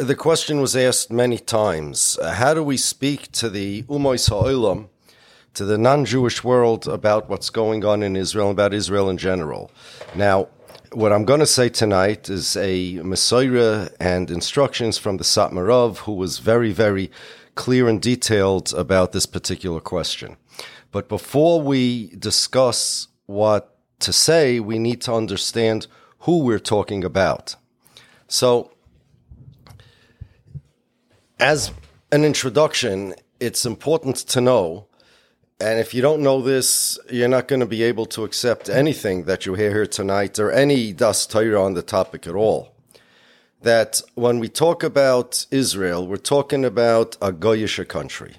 the question was asked many times. Uh, how do we speak to the Umois Ha'olam, to the non-Jewish world about what's going on in Israel, about Israel in general? Now, what I'm going to say tonight is a Messiah and instructions from the Satmarov, who was very, very clear and detailed about this particular question. But before we discuss what to say, we need to understand who we're talking about. So, as an introduction, it's important to know, and if you don't know this, you're not going to be able to accept anything that you hear here tonight or any Das Torah on the topic at all. That when we talk about Israel, we're talking about a Goyish country.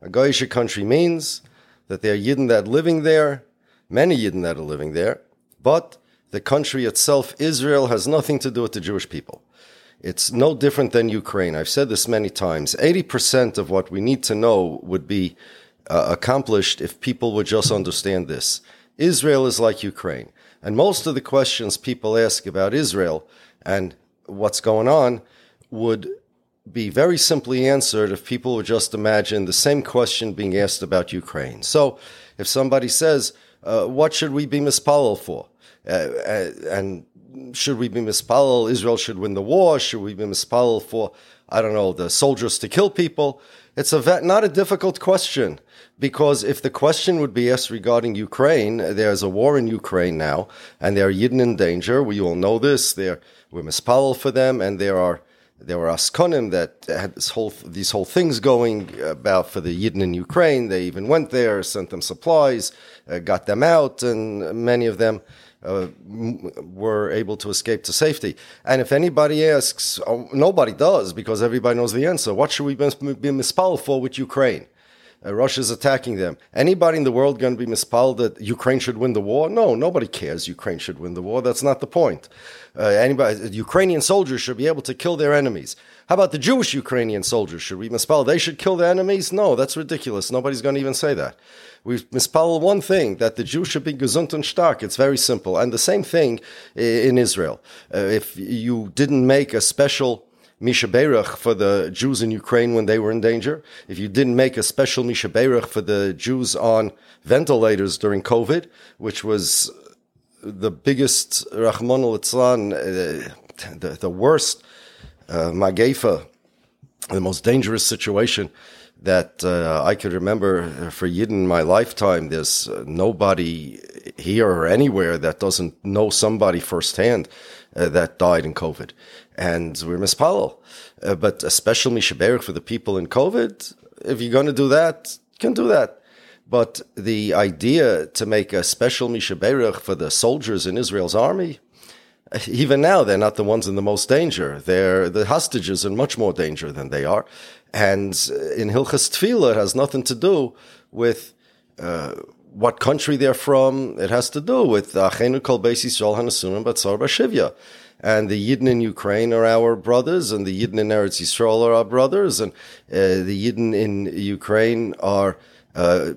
A Goyish country means that there are Yidden that are living there, many Yidden that are living there, but the country itself, Israel, has nothing to do with the Jewish people. It's no different than Ukraine. I've said this many times. 80% of what we need to know would be uh, accomplished if people would just understand this. Israel is like Ukraine. And most of the questions people ask about Israel and what's going on would be very simply answered if people would just imagine the same question being asked about Ukraine. So if somebody says, uh, what should we be mispalel for? Uh, uh, and should we be mispalel? Israel should win the war. Should we be mispalel for, I don't know, the soldiers to kill people? It's a not a difficult question because if the question would be asked regarding Ukraine, there's a war in Ukraine now, and there are Yidden in danger. We all know this. There, we're mispalel for them, and there are there were Askonim that had this whole these whole things going about for the Yidden in Ukraine. They even went there, sent them supplies, uh, got them out, and many of them uh, were able to escape to safety. And if anybody asks, oh, nobody does because everybody knows the answer. What should we be, be for with Ukraine? Uh, Russia's attacking them. Anybody in the world going to be mispal that Ukraine should win the war? No, nobody cares Ukraine should win the war. That's not the point. Uh, anybody, Ukrainian soldiers should be able to kill their enemies. How about the Jewish Ukrainian soldiers? Should we mispal? They should kill their enemies? No, that's ridiculous. Nobody's going to even say that we mispal one thing that the Jew should be gesund and stark. It's very simple, and the same thing in Israel. Uh, if you didn't make a special Misha Berach for the Jews in Ukraine when they were in danger, if you didn't make a special Misha Berach for the Jews on ventilators during COVID, which was the biggest Rahman al uh, the, the worst uh, Magefa, the most dangerous situation that uh, I could remember for Yidden my lifetime. There's uh, nobody here or anywhere that doesn't know somebody firsthand uh, that died in COVID. And we're mispalel. Uh, but a special mishaberich for the people in COVID, if you're going to do that, you can do that. But the idea to make a special mishaberich for the soldiers in Israel's army, even now, they're not the ones in the most danger. They're the hostages in much more danger than they are. And in Hilchas Tefillah, it has nothing to do with uh, what country they're from. It has to do with Achenu Kol Beis Yisrael Hanasunim Batzar Bashivya. And the Yidden in Ukraine are our brothers, and the Yidden in Eretz Yisrael are our brothers, and uh, the Yidden in Ukraine are uh,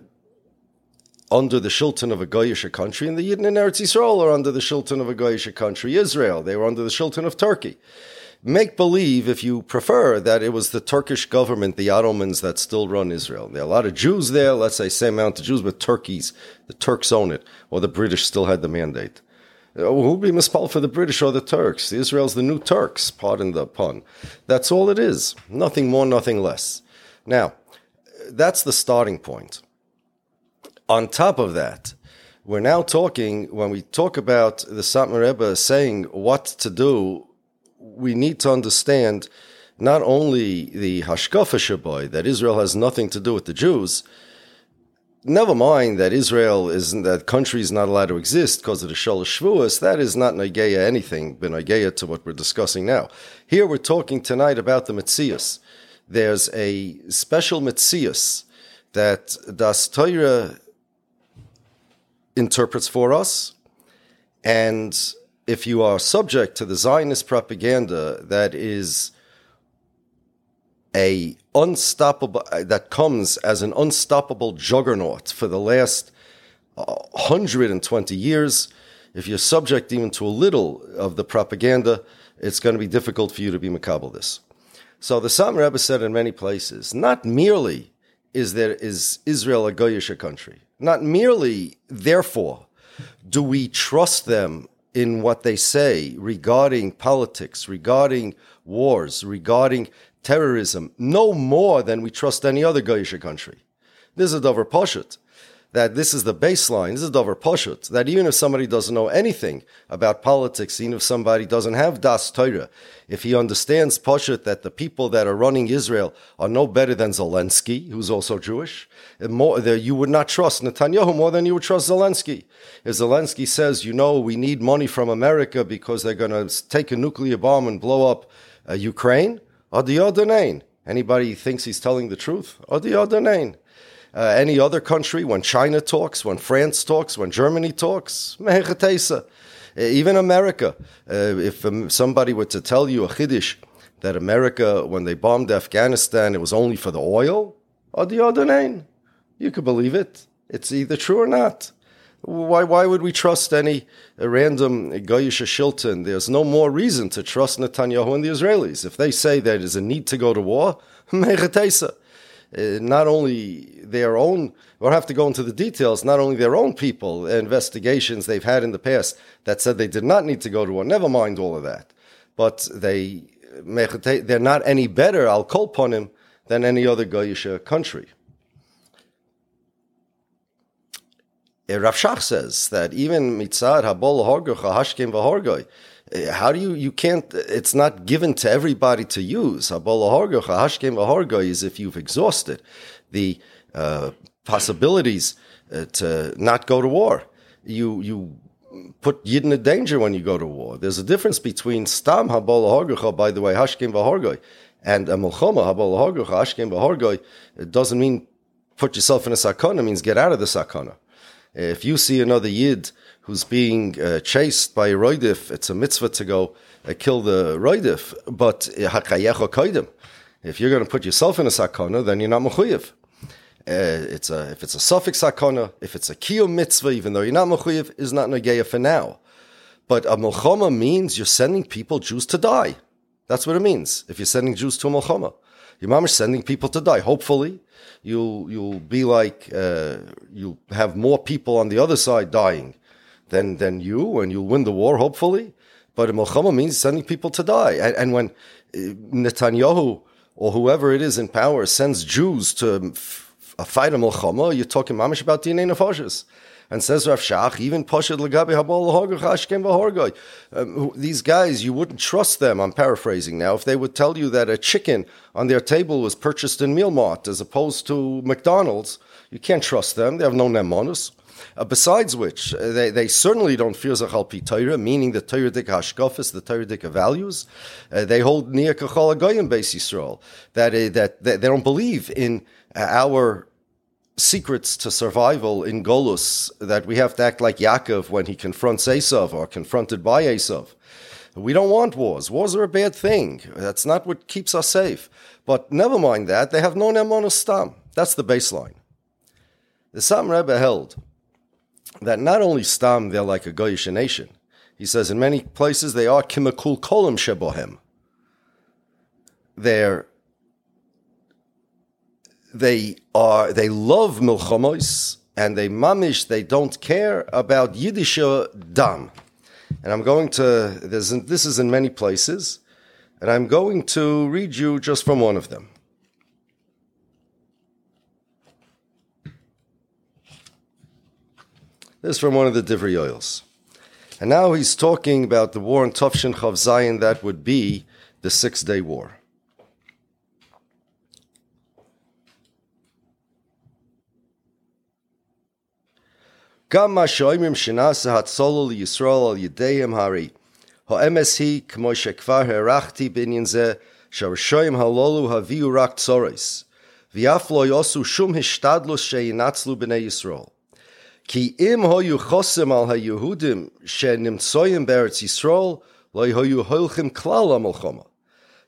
under the shilton of a Goyish country, and the Yidden in Eretz Yisrael are under the shilton of a Goyish country, Israel. They were under the shilton of Turkey make believe, if you prefer, that it was the Turkish government, the Ottomans, that still run Israel. There are a lot of Jews there, let's say same amount of Jews, but Turkeys, the Turks own it, or the British still had the mandate. Uh, who would be mispal for the British or the Turks? Israel's the new Turks, pardon the pun. That's all it is. Nothing more, nothing less. Now, that's the starting point. On top of that, we're now talking, when we talk about the Satmar Rebbe saying what to do we need to understand not only the Hashkafa Shaboy, that Israel has nothing to do with the Jews, never mind that Israel is that country is not allowed to exist because of the Shalosh Shvuas. That is not Nageya anything, but Nageya to what we're discussing now. Here we're talking tonight about the Metzias. There's a special Metzias that Das Torah interprets for us, and if you are subject to the Zionist propaganda that is a unstoppable uh, that comes as an unstoppable juggernaut for the last uh, 120 years if you're subject even to a little of the propaganda it's going to be difficult for you to be makabel this. So the Satmar Rebbe said in many places, not merely is there is Israel a goyish country, not merely therefore do we trust them in what they say regarding politics, regarding wars, regarding terrorism, no more than we trust any other goyish country. This is a Dover Poshet that this is the baseline. This is Dover Poshut. That even if somebody doesn't know anything about politics, even if somebody doesn't have Das Torah, if he understands Poshut that the people that are running Israel are no better than Zelensky, who's also Jewish, more, you would not trust Netanyahu more than you would trust Zelensky. If Zelensky says, you know, we need money from America because they're going to take a nuclear bomb and blow up uh, Ukraine, Adiyah Anybody thinks he's telling the truth? Adiyah uh, any other country, when China talks, when France talks, when Germany talks, uh, even America. Uh, if um, somebody were to tell you a chiddush that America, when they bombed Afghanistan, it was only for the oil, or the other name, you could believe it. It's either true or not. Why, why would we trust any random Goyish Shilton? There's no more reason to trust Netanyahu and the Israelis. If they say there is a need to go to war, uh, not only their own, don't have to go into the details, not only their own people, investigations they've had in the past that said they did not need to go to war, never mind all of that. But they, they're not any better, I'll call upon him, than any other Goyish country. Uh, Rav Shach says that even mitzad habol horgocha hashkem v'horgoy, uh, how do you you can't it's not given to everybody to use. Is if you've exhausted the uh, possibilities uh, to not go to war. You you put yidden in a danger when you go to war. There's a difference between stam habol by the way hashkem v'horgoy and a hashkem it doesn't mean put yourself in a sakana means get out of the sakana. If you see another yid who's being uh, chased by a roidif, it's a mitzvah to go uh, kill the roidif. But uh, if you're going to put yourself in a sakana, then you're not mechuyev. Uh, it's a, if it's a safek sakana, if it's a kiyum mitzvah, even though you're not mechuyev, is not nageya for now. But a milchama means you're sending people, Jews, to die. That's what it means. If you're sending Jews to a milchama, your mom is sending people to die. Hopefully, you'll you'll be like uh, you'll have more people on the other side dying than, than you, and you'll win the war, hopefully. But Milchama means sending people to die. And, and when uh, Netanyahu or whoever it is in power sends Jews to a fight a Milchama, you're talking mamish about dinei nefashis. And says Rav Shach, even Poshad Lagabi Habal um, These guys, you wouldn't trust them, I'm paraphrasing now, if they would tell you that a chicken on their table was purchased in Mealmart as opposed to McDonald's. You can't trust them. They have no nemonus. Uh, besides which, uh, they, they certainly don't fear Zachal Pi Torah, meaning the Torah Hashkafis, the Torah values. Uh, they hold Nia Kachal Agoyim Beis Yisrael, that, uh, that, that they don't believe in uh, our secrets to survival in Golus, that we have to act like Yaakov when he confronts Esav or confronted by Esav. We don't want wars. Wars are a bad thing. That's not what keeps us safe. But never mind that. They have no Nemonos Stam. That's the baseline. The Satmar Rebbe held that not only Stam, they're like a Goyish nation. He says in many places they are Kimakul Kolim Shebohem. They're they are they love milchamos and they mamish they don't care about Yiddish dam. And I'm going to this is in many places, and I'm going to read you just from one of them. This is from one of the different yoils. And now he's talking about the war in Tovshin Chav Zayin that would be the Six Day War. גם מה שאומרים שנעשה הצולו לישראל על ידיהם הרי. האמס היא, כמו שכבר הערכתי בעניין זה, שהרשעים הללו הביאו רק צורס, ואף לא יעשו שום השתדלות שינצלו בני ישראל. כי אם היו חוסם על היהודים שנמצאים בארץ ישראל, לא היו הולכים כלל למלחמה.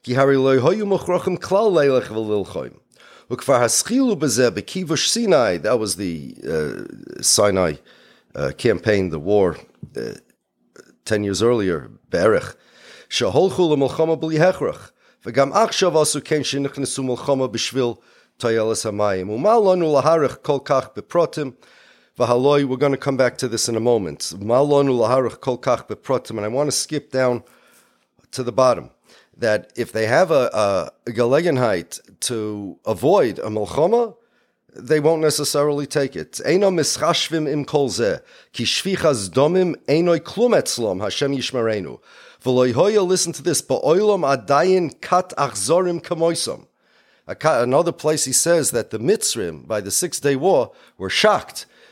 כי הרי לא היו מוכרחים כלל ללך וללחם. וכבר השכילו בזה בכיבוש סיני, that was the uh, Sinai uh, campaign, the war, uh, 10 years earlier, בערך, שהולכו למלחמה בלי הכרח, וגם עכשיו עשו כן שנכנסו מלחמה בשביל טיילס המים. ומה לנו להערך כל כך בפרוטים? V'haloi, we're going to come back to this in a moment. Malonu laharuch kol kach beprotim, and I want to skip down to the bottom. That if they have a, a gelegenheit to avoid a melchoma, they won't necessarily take it. Eino mischashvim im kol zeh, ki shvichas domim einoi klum etzlom, Hashem yishmarenu. V'loi listen to this, ba'oilom adayin kat achzorim kamoisom. Another place he says that the Mitzrim, by the Six Day War, were shocked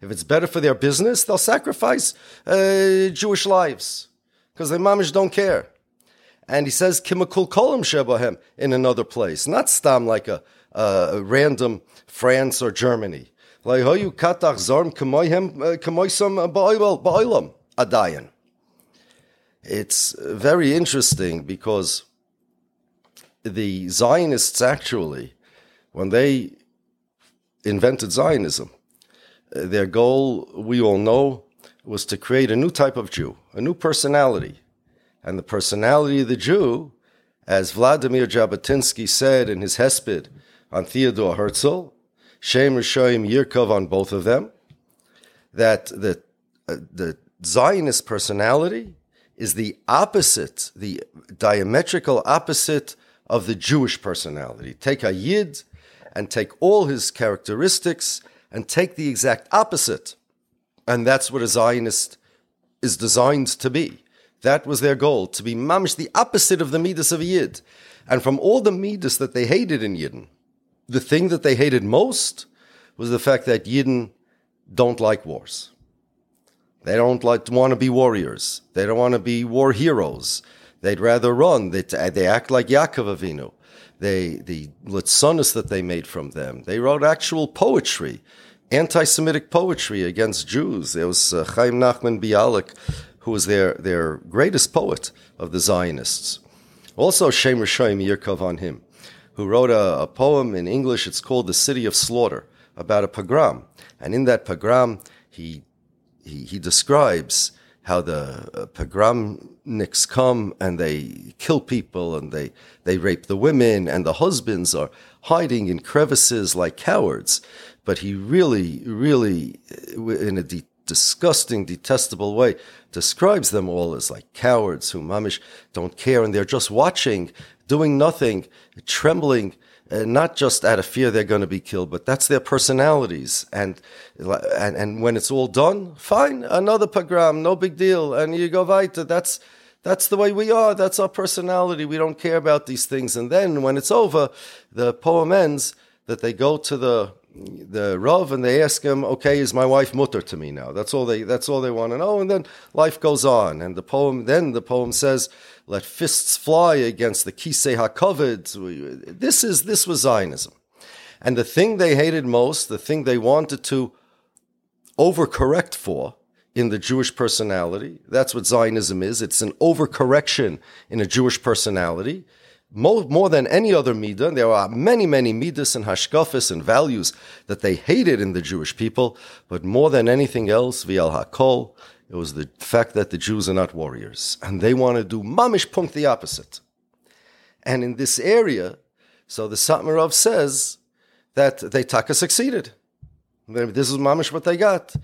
If it's better for their business, they'll sacrifice uh, Jewish lives because the mamish don't care. And he says kimakul kolim shebahem in another place, not stam like a uh, random France or Germany. It's very interesting because the Zionists actually, when they invented Zionism, their goal, we all know, was to create a new type of Jew, a new personality. And the personality of the Jew, as Vladimir Jabotinsky said in his Hesped, on Theodore Herzl, Shem Rishoim Yirkov on both of them, that the, uh, the Zionist personality is the opposite, the diametrical opposite of the Jewish personality. Take a Yid and take all his characteristics and take the exact opposite. And that's what a Zionist is designed to be. That was their goal, to be mamish, the opposite of the Midas of Yid. And from all the Midas that they hated in Yidden, the thing that they hated most was the fact that Yidden don't like wars. They don't like want to be warriors. They don't want to be war heroes. They'd rather run. They, they act like Yaakov Avinu. They, the litzonis that they made from them. They wrote actual poetry, anti-Semitic poetry against Jews. There was uh, Chaim Nachman Bialik, who was their, their greatest poet of the Zionists. Also, Shem Rishoim Yirkov on him who wrote a, a, poem in English. It's called The City of Slaughter about a pogrom. And in that pogrom, he, he, he describes how the uh, pogromniks come and they kill people and they, they rape the women and the husbands are hiding in crevices like cowards. But he really, really, in a de- disgusting, detestable way, describes them all as like cowards who mamish don't care and they're just watching doing nothing, trembling, uh, not just out of fear they're going to be killed, but that's their personalities. And, and, and when it's all done, fine, another pogrom, no big deal. And you go weiter. That's, that's the way we are. That's our personality. We don't care about these things. And then when it's over, the poem ends that they go to the the Rav and they ask him, okay, is my wife mutter to me now? That's all they, that's all they want to know. And then life goes on. And the poem, then the poem says, let fists fly against the Kisei HaKovid. This is, this was Zionism. And the thing they hated most, the thing they wanted to overcorrect for in the Jewish personality, that's what Zionism is. It's an overcorrection in a Jewish personality more, more than any other midah, there are many, many midas and hashkafis and values that they hated in the Jewish people, but more than anything else, vial hakol, it was the fact that the Jews are not warriors, and they want to do mamish punk the opposite. And in this area, so the Satmarov says that they taka succeeded. This is mamish what they got.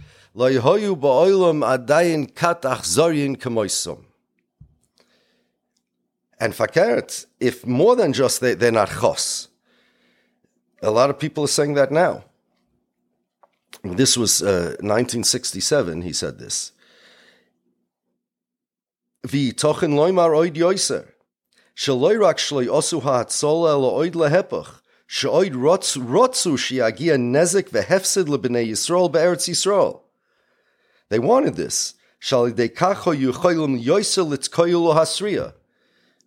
And fakert, if more than just they, they're not chos, a lot of people are saying that now. This was uh, 1967, he said this. Oid yoiser. Shloi osu elo oid lehepach. Nezik vehefsid lebnei Yisrael be'eretz Yisrael. They wanted this. Yoiser hasriya It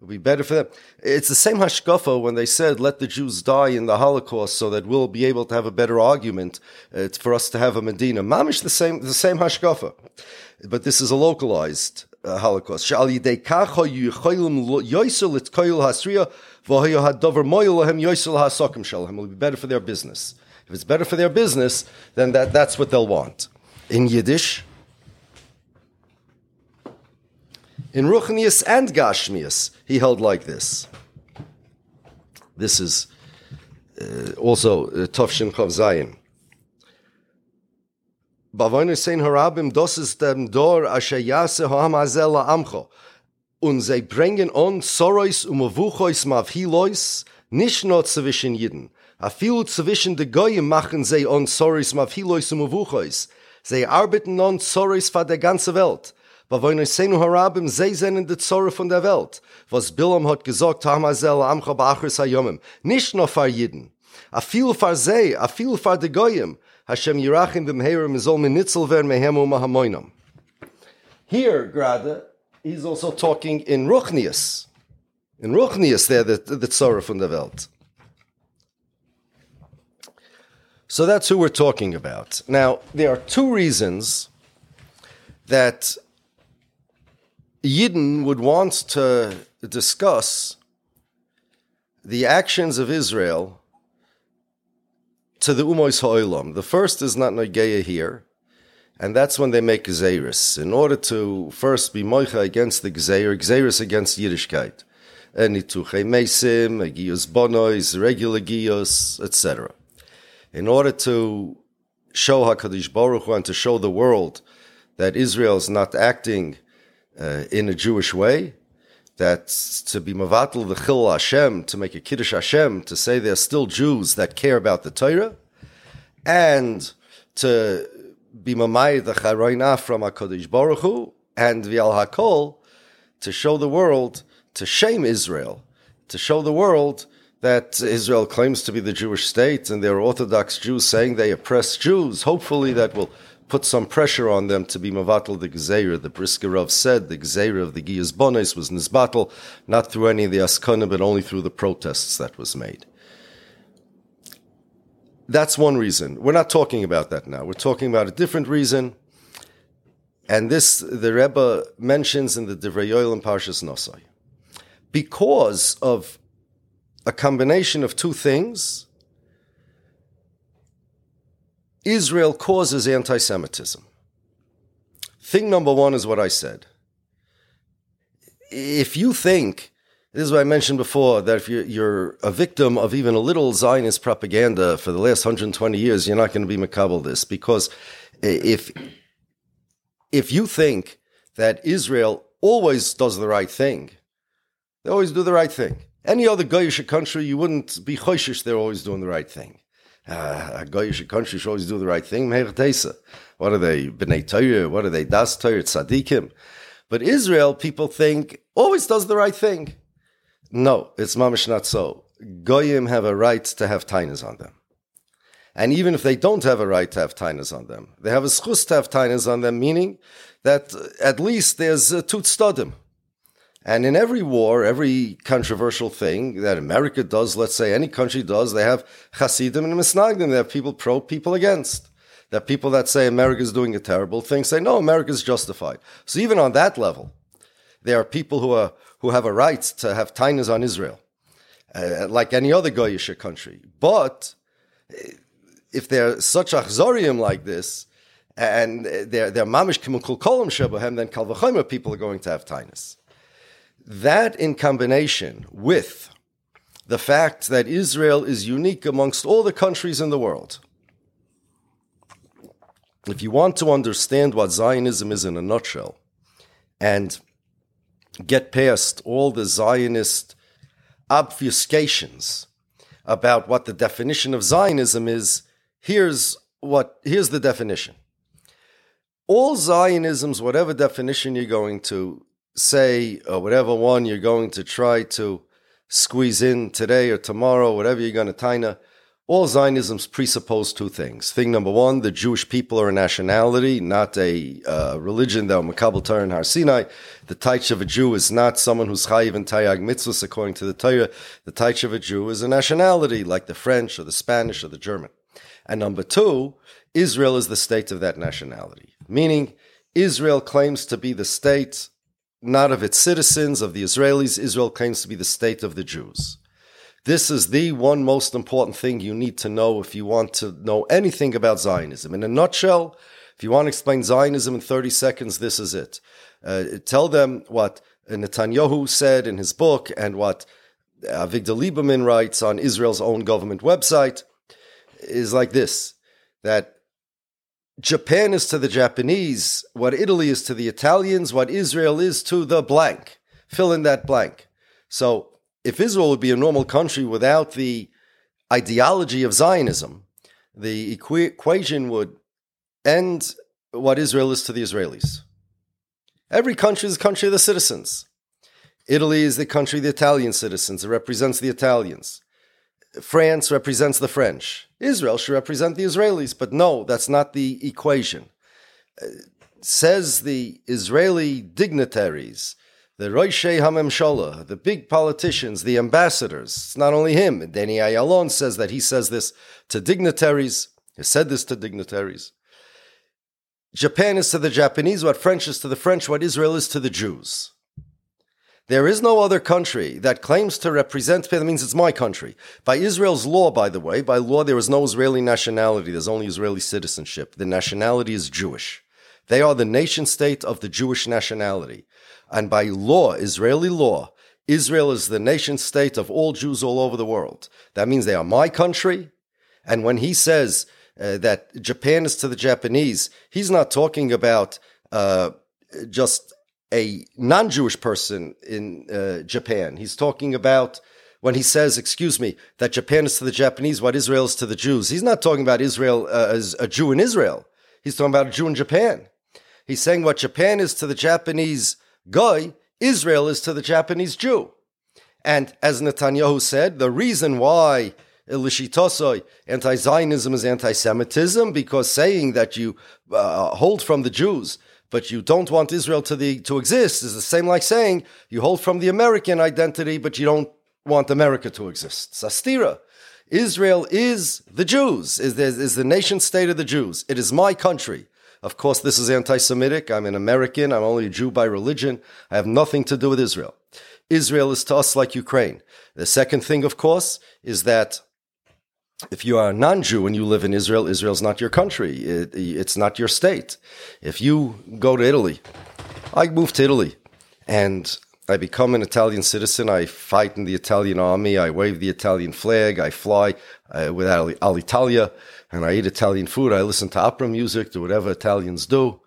would be better for them. It's the same hashkafa when they said, let the Jews die in the Holocaust so that we'll be able to have a better argument uh, for us to have a Medina. Mamish, the same, the same hashkafa. But this is a localized uh, Holocaust. It would be better for their business. If it's better for their business, then that, that's what they'll want. In Yiddish, in Ruchnius and Gashmius, he held like this. This is uh, also uh, Tovshin Chav Zayin. Bavoinu sein harabim, das ist dem Dor asher yase ho'am hazel amcho. Und sie bringen on Sorois um Avuchois Mavhilois, nicht nur zwischen Jiden, a viel zwischen de Goyim machen sie on Sorois Mavhilois um Avuchois. Sie arbeiten on Sorois für der ganze Welt. Aber wenn ich sehen Harabim, sie sind in der Zorre von der Welt. Was Bilam hat gesagt, Hamazel amcha ba'achris hayomim. Nicht nur für Jiden. A viel für sie, a viel für de Goyim. Hashem yirachim b'mherim zol minitzel ver mehemu mahamoinam. Here, Grade, he's also talking in Ruchnius. In Ruchnius, there, the, the Tzorah from the Welt. So that's who we're talking about. Now, there are two reasons that Yidden would want to discuss the actions of Israel to the Umois Ha'olam. The first is not Nogeya here, and that's when they make Gzeiris. In order to first be Moicha against the Gzeir, Gzeiris against Yiddishkeit. And Nituche Mesim, Giyos Bonois, regular Giyos, etc. In order to show HaKadosh Baruch Hu and to show the world that Israel is not acting uh, in a Jewish way, that to be mavatal the chil Hashem, to make a kiddush Hashem, to say they're still Jews that care about the Torah, and to be mamay the charoina from Hakadosh Baruch Hu, and vial hakol to show the world, to shame Israel, to show the world that Israel claims to be the Jewish state, and there are Orthodox Jews saying they oppress Jews. Hopefully, that will put some pressure on them to be mavatal the Gzeira. The Briskerov said the Gzeira of the Giyas Bones was Nizbatal, not through any of the Askana, but only through the protests that was made. That's one reason. We're not talking about that now. We're talking about a different reason. And this, the Rebbe mentions in the Divrei Yoel and Parshas Nosai. Because of a combination of two things, Israel causes anti Semitism. Thing number one is what I said. If you think, this is what I mentioned before, that if you're, a victim of even a little Zionist propaganda for the last 120 years, you're not going to be makabel this. Because if, if you think that Israel always does the right thing, they always do the right thing. Any other Goyish country, you wouldn't be choishish, they're always doing the right thing uh, a Goyish country should always do the right thing. What are they? B'nai Torah? What are they? Das Torah? Tzadikim? But Israel, people think, always does the right thing. No, it's mamish not so. Goyim have a right to have tainas on them. And even if they don't have a right to have tainas on them, they have a schus to have tainas on them, meaning that at least there's a tut. And in every war, every controversial thing that America does, let's say any country does, they have Hasidim and Misnagdim. They have people pro, people against. Are people that say America is doing a terrible thing, say, no, America is justified. So even on that level, there are people who, are, who have a right to have tainas on Israel, uh, like any other Goyish country. But if they're such achzorium like this, and they're, they're mamish kimukul kolam shebahem, then kalvachomer people are going to have tainas. That in combination with the fact that Israel is unique amongst all the countries in the world. If you want to understand what Zionism is in a nutshell and get past all the Zionist obfuscations about what the definition of Zionism is, here's what here's the definition. All Zionisms, whatever definition you're going to say uh, whatever one you're going to try to squeeze in today or tomorrow, whatever you're going to taina, all Zionisms presuppose two things. Thing number one, the Jewish people are a nationality, not a uh, religion that Makabal Torah and Har Sinai. The Taich of a Jew is not someone who's chayiv and tayag mitzvahs according to the Torah. The Taich of a Jew is a nationality, like the French or the Spanish or the German. And number two, Israel is the state of that nationality, meaning Israel claims to be the state not of its citizens, of the Israelis. Israel claims to be the state of the Jews. This is the one most important thing you need to know if you want to know anything about Zionism. In a nutshell, if you want to explain Zionism in 30 seconds, this is it. Uh, tell them what Netanyahu said in his book and what Avigdor Lieberman writes on Israel's own government website is like this that Japan is to the Japanese what Italy is to the Italians, what Israel is to the blank. Fill in that blank. So if Israel would be a normal country without the ideology of Zionism, the equation would end what Israel is to the Israelis. Every country is a country of the citizens. Italy is the country of the Italian citizens. It represents the Italians. France represents the French. Israel should represent the Israelis. But no, that's not the equation. Uh, says the Israeli dignitaries the Roishe HaMemshala, the big politicians, the ambassadors. It's not only him. Danny Ayalon says that he says this to dignitaries. He said this to dignitaries. Japan is to the Japanese what French is to the French, what Israel is to the Jews. There is no other country that claims to represent, that means it's my country. By Israel's law, by the way, by law, there is no Israeli nationality, there's only Israeli citizenship. The nationality is Jewish. They are the nation state of the Jewish nationality. And by law, Israeli law, Israel is the nation state of all Jews all over the world. That means they are my country. And when he says uh, that Japan is to the Japanese, he's not talking about uh, just a non Jewish person in uh, Japan. He's talking about when he says, excuse me, that Japan is to the Japanese what Israel is to the Jews. He's not talking about Israel uh, as a Jew in Israel. He's talking about a Jew in Japan. He's saying what Japan is to the Japanese guy, Israel is to the Japanese Jew. And as Netanyahu said, the reason why Lishitosoi, anti-Zionism is anti-Semitism because saying that you uh, hold from the Jews, but you don't want Israel to the to exist is the same like saying you hold from the American identity, but you don't want America to exist. Sastira. Israel is the Jews, is, is the nation state of the Jews. It is my country. Of course, this is anti Semitic. I'm an American. I'm only a Jew by religion. I have nothing to do with Israel. Israel is to us like Ukraine. The second thing, of course, is that if you are a non Jew and you live in Israel, Israel's not your country. It, it's not your state. If you go to Italy, I moved to Italy and I become an Italian citizen. I fight in the Italian army. I wave the Italian flag. I fly uh, with Alitalia and I eat Italian food. I listen to opera music, do whatever Italians do.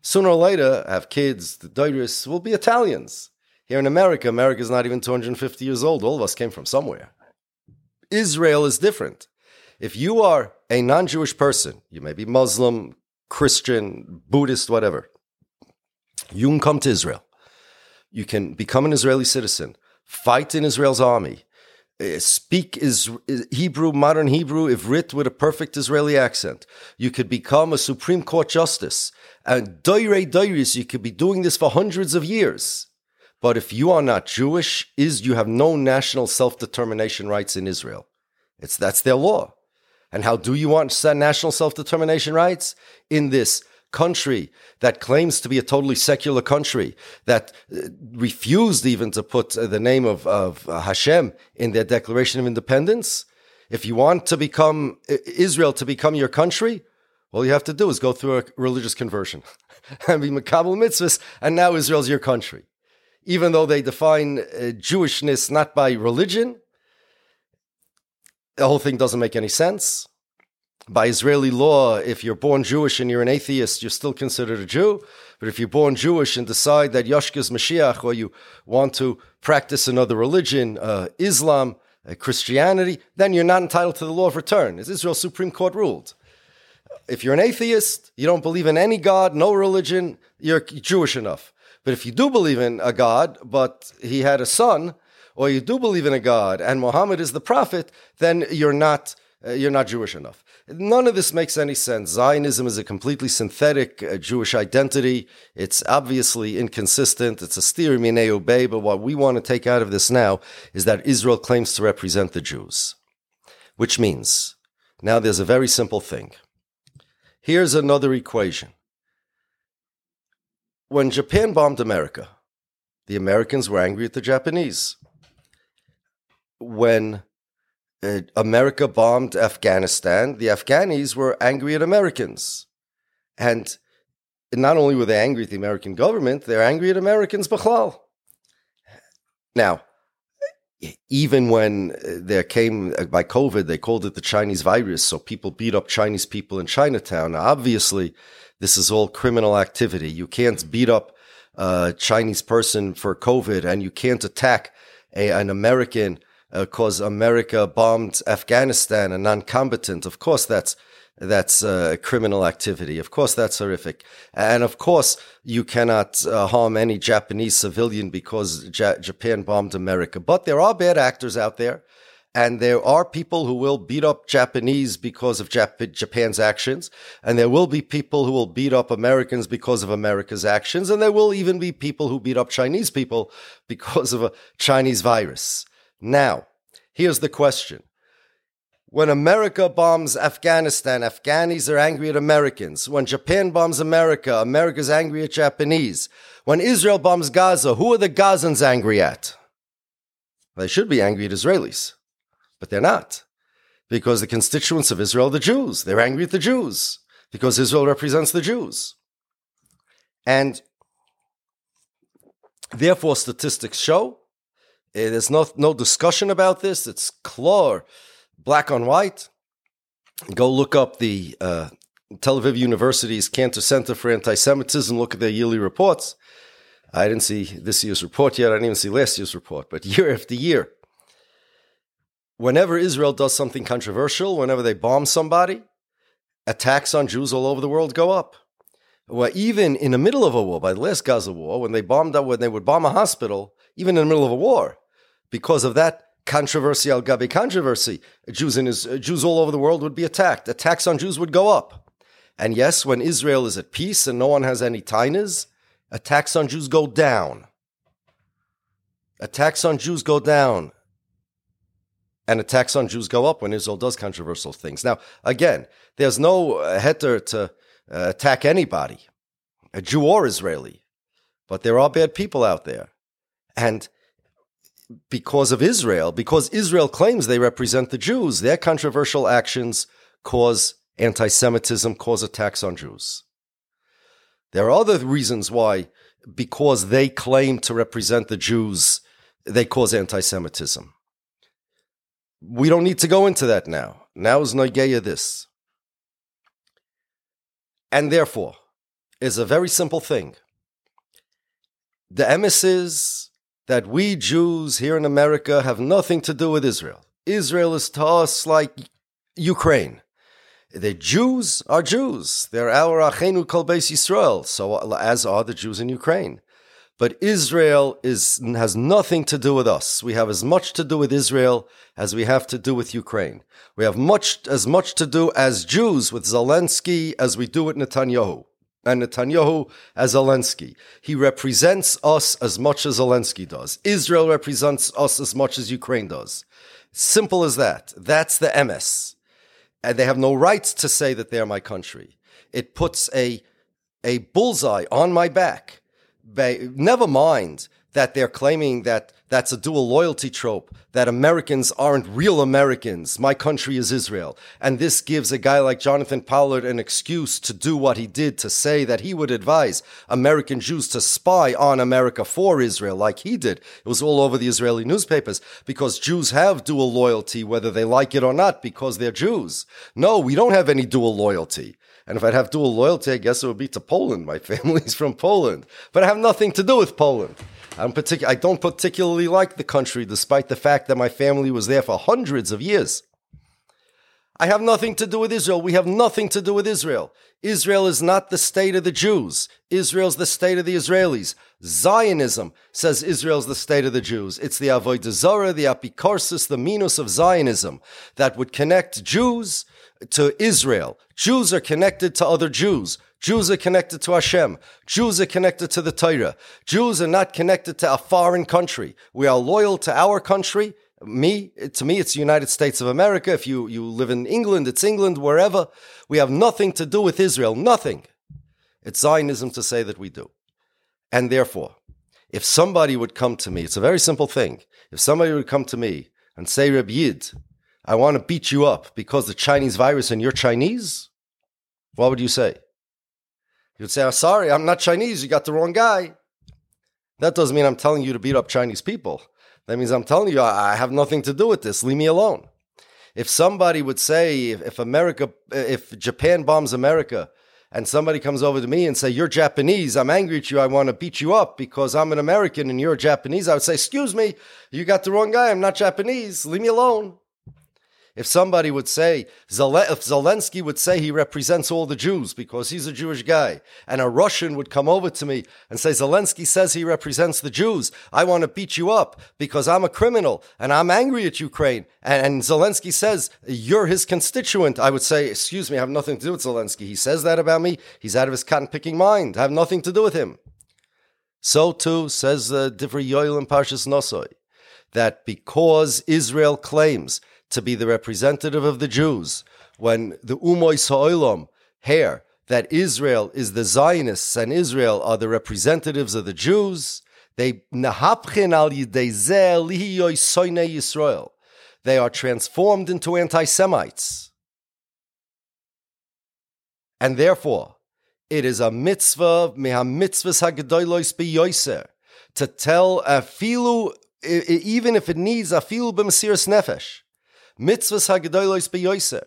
Sooner or later, I have kids. The daughters will be Italians. Here in America, America is not even 250 years old. All of us came from somewhere. Israel is different. If you are a non Jewish person, you may be Muslim, Christian, Buddhist, whatever, you can come to Israel. You can become an Israeli citizen, fight in Israel's army, uh, speak Hebrew, modern Hebrew, if writ with a perfect Israeli accent. You could become a Supreme Court justice. And doire doiris, you could be doing this for hundreds of years. But if you are not Jewish, is you have no national self-determination rights in Israel. It's that's their law. And how do you want national self-determination rights? In this country that claims to be a totally secular country that uh, refused even to put uh, the name of, of uh, Hashem in their Declaration of Independence. If you want to become Israel to become your country, all you have to do is go through a religious conversion and be Makabal mitzvahs, and now Israel's your country. Even though they define Jewishness not by religion, the whole thing doesn't make any sense by Israeli law, if you're born Jewish and you're an atheist, you're still considered a Jew. But if you're born Jewish and decide that Yashka's Mashiach, or you want to practice another religion, uh, Islam, uh, Christianity, then you're not entitled to the law of return, as Israel's Supreme Court ruled. If you're an atheist, you don't believe in any God, no religion, you're Jewish enough. But if you do believe in a God, but he had a son, or you do believe in a God and Muhammad is the prophet, then you're not uh, you're not Jewish enough. None of this makes any sense. Zionism is a completely synthetic uh, Jewish identity. It's obviously inconsistent. It's a steer mineu bay. But what we want to take out of this now is that Israel claims to represent the Jews, which means now there's a very simple thing. Here's another equation. When Japan bombed America, the Americans were angry at the Japanese. When uh, America bombed Afghanistan, the Afghanis were angry at Americans. And not only were they angry at the American government, they're angry at Americans, Bachlal. Now, even when uh, there came uh, by COVID, they called it the Chinese virus. So people beat up Chinese people in Chinatown. Now, obviously, this is all criminal activity. You can't beat up a Chinese person for COVID and you can't attack a, an American because uh, America bombed Afghanistan, a non-combatant. Of course, that's that's uh, criminal activity. Of course, that's horrific. And of course, you cannot uh, harm any Japanese civilian because ja- Japan bombed America. But there are bad actors out there. And there are people who will beat up Japanese because of Jap- Japan's actions. And there will be people who will beat up Americans because of America's actions. And there will even be people who beat up Chinese people because of a Chinese virus. Now, here's the question. When America bombs Afghanistan, Afghanis are angry at Americans. When Japan bombs America, America's angry at Japanese. When Israel bombs Gaza, who are the Gazans angry at? They should be angry at Israelis, but they're not. Because the constituents of Israel are the Jews. They're angry at the Jews because Israel represents the Jews. And therefore, statistics show there's no, no discussion about this. It's clear, black on white. Go look up the uh, Tel Aviv University's Kantor Center for Anti-Semitism. Look at their yearly reports. I didn't see this year's report yet. I didn't even see last year's report. But year after year, whenever Israel does something controversial, whenever they bomb somebody, attacks on Jews all over the world go up. Well, even in the middle of a war, by the last Gaza war, when they bombed when they would bomb a hospital, even in the middle of a war, because of that controversy al gabi controversy, Jews in his, Jews all over the world would be attacked. Attacks on Jews would go up. And yes, when Israel is at peace and no one has any tainas, attacks on Jews go down. Attacks on Jews go down. And attacks on Jews go up when Israel does controversial things. Now, again, there's no heter to uh, attack anybody, a Jew or Israeli. But there are bad people out there. And because of Israel, because Israel claims they represent the Jews, their controversial actions cause anti Semitism, cause attacks on Jews. There are other reasons why, because they claim to represent the Jews, they cause anti Semitism. We don't need to go into that now. Now is Nageya this. And therefore, is a very simple thing. The emissaries that we Jews here in America have nothing to do with Israel. Israel is to us like Ukraine. The Jews are Jews. They're our Achenu Kol Beis Yisrael, so as are the Jews in Ukraine. But Israel is, has nothing to do with us. We have as much to do with Israel as we have to do with Ukraine. We have much, as much to do as Jews with Zelensky as we do with Netanyahu and Netanyahu as Zelensky. He represents us as much as Zelensky does. Israel represents us as much as Ukraine does. Simple as that. That's the emes. And they have no rights to say that they're my country. It puts a, a bullseye on my back. Never mind that they're claiming that that's a dual loyalty trope, that Americans aren't real Americans. My country is Israel. And this gives a guy like Jonathan Pollard an excuse to do what he did, to say that he would advise American Jews to spy on America for Israel, like he did. It was all over the Israeli newspapers because Jews have dual loyalty, whether they like it or not, because they're Jews. No, we don't have any dual loyalty. And if I'd have dual loyalty, I guess it would be to Poland. My family's from Poland, but I have nothing to do with Poland. I'm partic- I don't particularly like the country, despite the fact that my family was there for hundreds of years. I have nothing to do with Israel. We have nothing to do with Israel. Israel is not the state of the Jews. Israel's the state of the Israelis. Zionism says Israel's the state of the Jews. It's the Avodah Zarah, the Apikorsis, the Minus of Zionism that would connect Jews to Israel. Jews are connected to other Jews. Jews are connected to Hashem. Jews are connected to the Torah. Jews are not connected to a foreign country. We are loyal to our country. Me, to me, it's the United States of America. If you, you live in England, it's England, wherever. We have nothing to do with Israel. Nothing. It's Zionism to say that we do. And therefore, if somebody would come to me, it's a very simple thing. If somebody would come to me and say, Reb Yid, I want to beat you up because the Chinese virus and you're Chinese, what would you say? You'd say, I'm sorry, I'm not Chinese. You got the wrong guy. That doesn't mean I'm telling you to beat up Chinese people. That means I'm telling you I have nothing to do with this. Leave me alone. If somebody would say, if, if America, if Japan bombs America, and somebody comes over to me and say, "You're Japanese. I'm angry at you. I want to beat you up because I'm an American and you're Japanese," I would say, "Excuse me, you got the wrong guy. I'm not Japanese. Leave me alone." If somebody would say, if Zelensky would say he represents all the Jews because he's a Jewish guy, and a Russian would come over to me and say, Zelensky says he represents the Jews, I want to beat you up because I'm a criminal and I'm angry at Ukraine, and, and Zelensky says you're his constituent, I would say, excuse me, I have nothing to do with Zelensky. He says that about me. He's out of his cotton picking mind. I have nothing to do with him. So too says uh, Divrei Yoel and Parshas Nosoi that because Israel claims to be the representative of the Jews, when the Umoy Sa'olam hear that Israel is the Zionists and Israel are the representatives of the Jews, they Yisrael. They are transformed into anti-Semites. And therefore, it is a mitzvah, biyoser, to tell a filu, even if it needs a filu b'mesiras nefesh, mitzvahs hagdolos beyoser,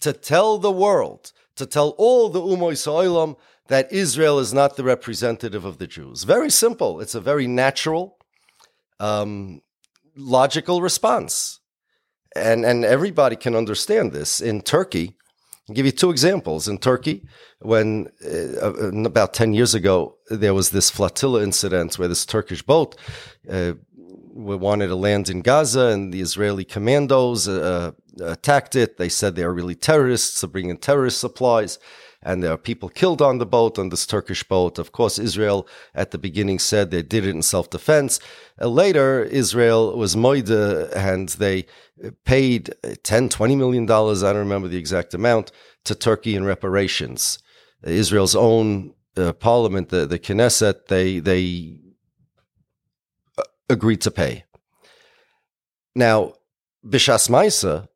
to tell the world, to tell all the umoy so'ilam that Israel is not the representative of the Jews. Very simple. It's a very natural, um, logical response. And, and everybody can understand this. In Turkey, I'll give you two examples. In Turkey, when uh, uh about 10 years ago, there was this flotilla incident where this Turkish boat uh, wanted to land in Gaza, and the Israeli commandos uh, uh, attacked it. They said they are really terrorists, they're bringing terrorist supplies, and there are people killed on the boat, on this Turkish boat. Of course, Israel at the beginning said they did it in self defense. Uh, later, Israel was moide, and they paid 10, 20 million dollars, I don't remember the exact amount, to Turkey in reparations. Israel's own uh, parliament, the, the Knesset, they, they agreed to pay. Now, Bishas Maisa,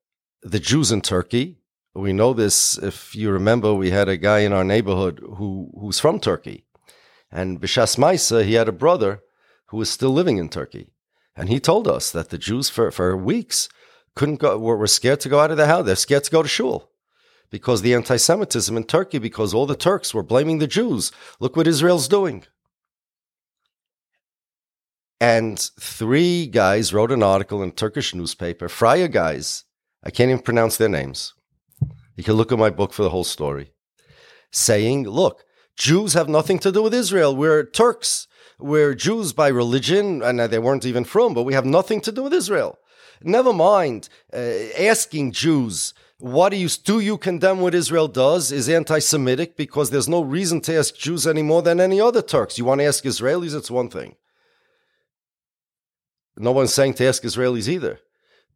the Jews in Turkey, we know this. If you remember, we had a guy in our neighborhood who who's from Turkey, and Bishas Maisa, he had a brother who was still living in Turkey, and he told us that the Jews for for weeks couldn't go, were, were scared to go out of the house. They're scared to go to shul because the anti-Semitism in Turkey, because all the Turks were blaming the Jews. Look what Israel's doing. And three guys wrote an article in a Turkish newspaper, Freya guys. I can't even pronounce their names. You can look at my book for the whole story. Saying, look, Jews have nothing to do with Israel. We're Turks. We're Jews by religion, and they weren't even from, but we have nothing to do with Israel. Never mind uh, asking Jews, what do you do you condemn what Israel does is anti-Semitic because there's no reason to ask Jews any more than any other Turks. You want to ask Israelis, it's one thing. No one's saying to ask Israelis either.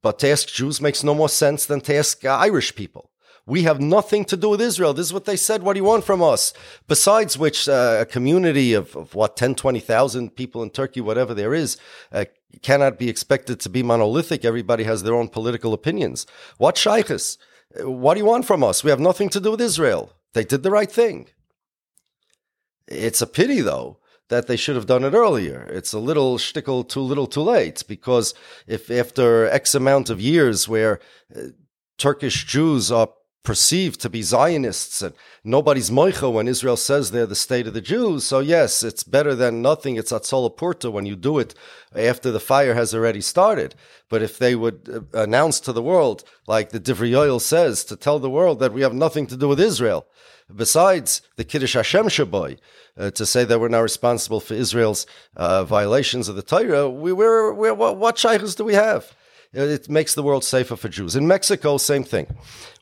But to ask Jews makes no more sense than to ask uh, Irish people. We have nothing to do with Israel. This is what they said. What do you want from us? Besides which, uh, a community of, of, what, 10, 20,000 people in Turkey, whatever there is, uh, cannot be expected to be monolithic. Everybody has their own political opinions. What shaykhs? Uh, what do you want from us? We have nothing to do with Israel. They did the right thing. It's a pity, though, that they should have done it earlier. It's a little shtickle too little too late because if after X amount of years where uh, Turkish Jews are perceived to be Zionists, and nobody's moicha when Israel says they're the state of the Jews. So yes, it's better than nothing. It's atzola purta when you do it after the fire has already started. But if they would uh, announce to the world, like the Divrei Yoel says, to tell the world that we have nothing to do with Israel, besides the Kiddush Hashem Shaboy, uh, to say that we're now responsible for Israel's uh, violations of the Torah, we, we're, we're, what, what do we have? It makes the world safer for Jews. In Mexico, same thing.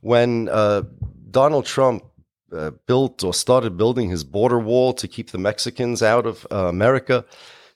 When uh, Donald Trump uh, built or started building his border wall to keep the Mexicans out of uh, America,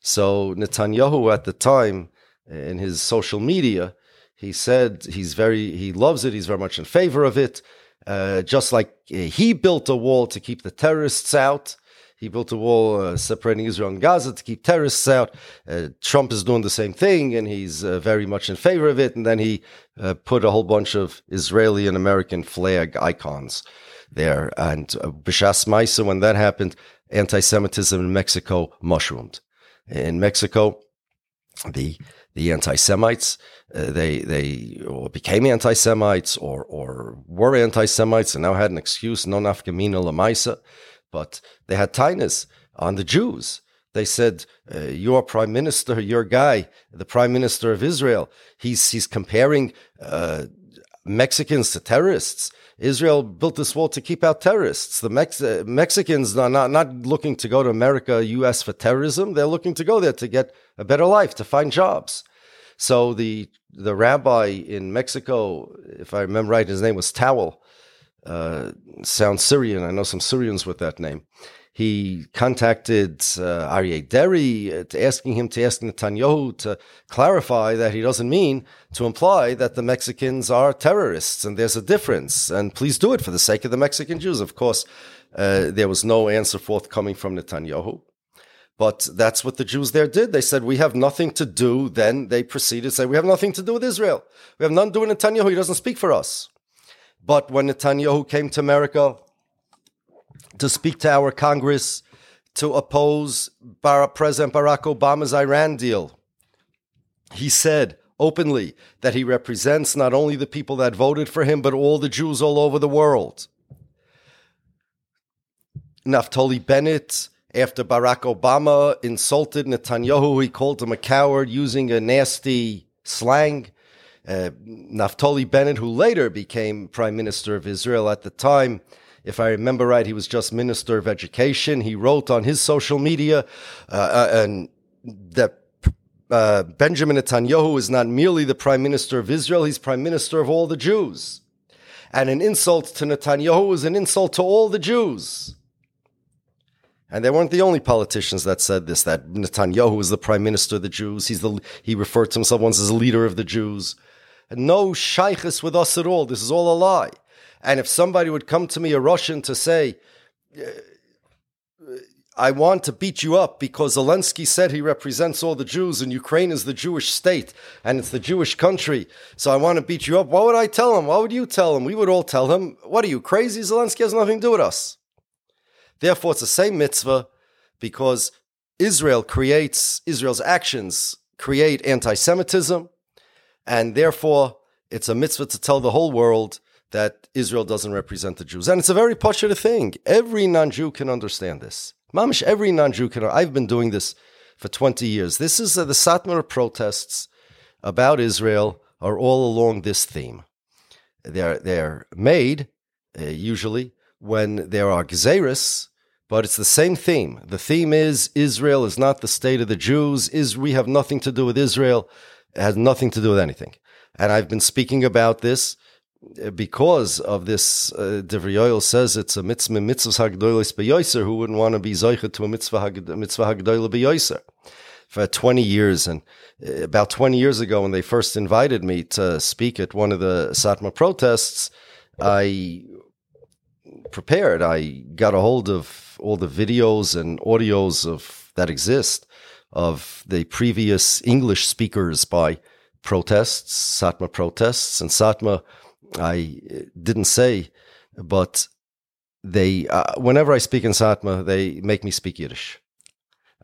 so Netanyahu at the time in his social media, he said he's very he loves it. He's very much in favor of it. Uh, just like he built a wall to keep the terrorists out, he built a wall uh, separating Israel and Gaza to keep terrorists out. Uh, Trump is doing the same thing, and he's uh, very much in favor of it. And then he uh, put a whole bunch of Israeli and American flag icons there. And uh, B'Shas Maisa, when that happened, anti-Semitism in Mexico mushroomed. In Mexico, the the anti-Semites uh, they they became anti-Semites or or were anti-Semites and now had an excuse non afkamina lamaisa but they had tightness on the Jews. They said, uh, "Your prime minister, your guy, the prime minister of Israel, he's he's comparing uh, Mexicans to terrorists." Israel built this wall to keep out terrorists. The Mex- uh, Mexicans are not, not looking to go to America, U.S. for terrorism. They're looking to go there to get a better life, to find jobs. So the the rabbi in Mexico, if I remember right, his name was Towel uh, sounds Syrian. I know some Syrians with that name. He contacted uh, Aryeh Deri uh, to asking him to ask Netanyahu to clarify that he doesn't mean to imply that the Mexicans are terrorists and there's a difference. And please do it for the sake of the Mexican Jews. Of course, uh, there was no answer forthcoming from Netanyahu. But that's what the Jews there did. They said, We have nothing to do. Then they proceeded to say, We have nothing to do with Israel. We have nothing to do with Netanyahu. He doesn't speak for us. But when Netanyahu came to America to speak to our Congress to oppose President Barack Obama's Iran deal, he said openly that he represents not only the people that voted for him, but all the Jews all over the world. Naftali Bennett, after Barack Obama insulted Netanyahu, he called him a coward using a nasty slang. Uh, Naftali Bennett, who later became prime minister of Israel at the time, if I remember right, he was just minister of education. He wrote on his social media uh, uh and that uh, Benjamin Netanyahu is not merely the prime minister of Israel; he's prime minister of all the Jews. And an insult to Netanyahu is an insult to all the Jews. And they weren't the only politicians that said this, that Netanyahu is the prime minister of the Jews. He's the, he referred to himself once as a leader of the Jews no shaykhs with us at all. This is all a lie. And if somebody would come to me, a Russian, to say, I want to beat you up because Zelensky said he represents all the Jews and Ukraine is the Jewish state and it's the Jewish country. So I want to beat you up. What would I tell him? What would you tell him? We would all tell him, What are you, crazy? Zelensky has nothing to do with us. Therefore, it's the same mitzvah because Israel creates, Israel's actions create anti Semitism. And therefore, it's a mitzvah to tell the whole world that Israel doesn't represent the Jews. And it's a very popular thing. Every non Jew can understand this. Mamish, every non Jew can. I've been doing this for 20 years. This is uh, the Satmar protests about Israel are all along this theme. They're, they're made, uh, usually, when there are gezeris, but it's the same theme. The theme is Israel is not the state of the Jews. Is we have nothing to do with Israel. It has nothing to do with anything. And I've been speaking about this uh, because of this. Uh, Divrei Yoel says it's a mitzvah mitzvah hagdolis beyoser. Who wouldn't want to be zoicha to a mitzvah mitzvah beyoser? For 20 years, and uh, about 20 years ago, when they first invited me to speak at one of the Satmar protests, I prepared. I got a hold of all the videos and audios of that exist of the previous English speakers by protests, Satma protests, and Satma. I didn't say, but they, uh, whenever I speak in Satma, they make me speak Yiddish.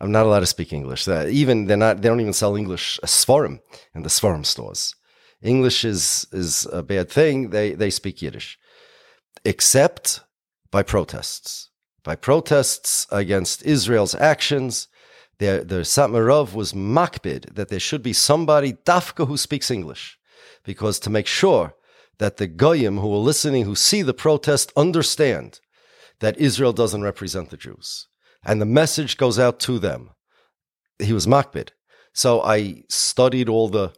I'm not allowed to speak English. Uh, even they're not. They don't even sell English uh, Svarim in the Svarim stores. English is is a bad thing. They they speak Yiddish, except by protests. By protests against Israel's actions, the, Satmarov was makbid that there should be somebody dafka who speaks English, because to make sure that the goyim who are listening, who see the protest, understand that Israel doesn't represent the Jews, and the message goes out to them. He was makbid. So I studied all the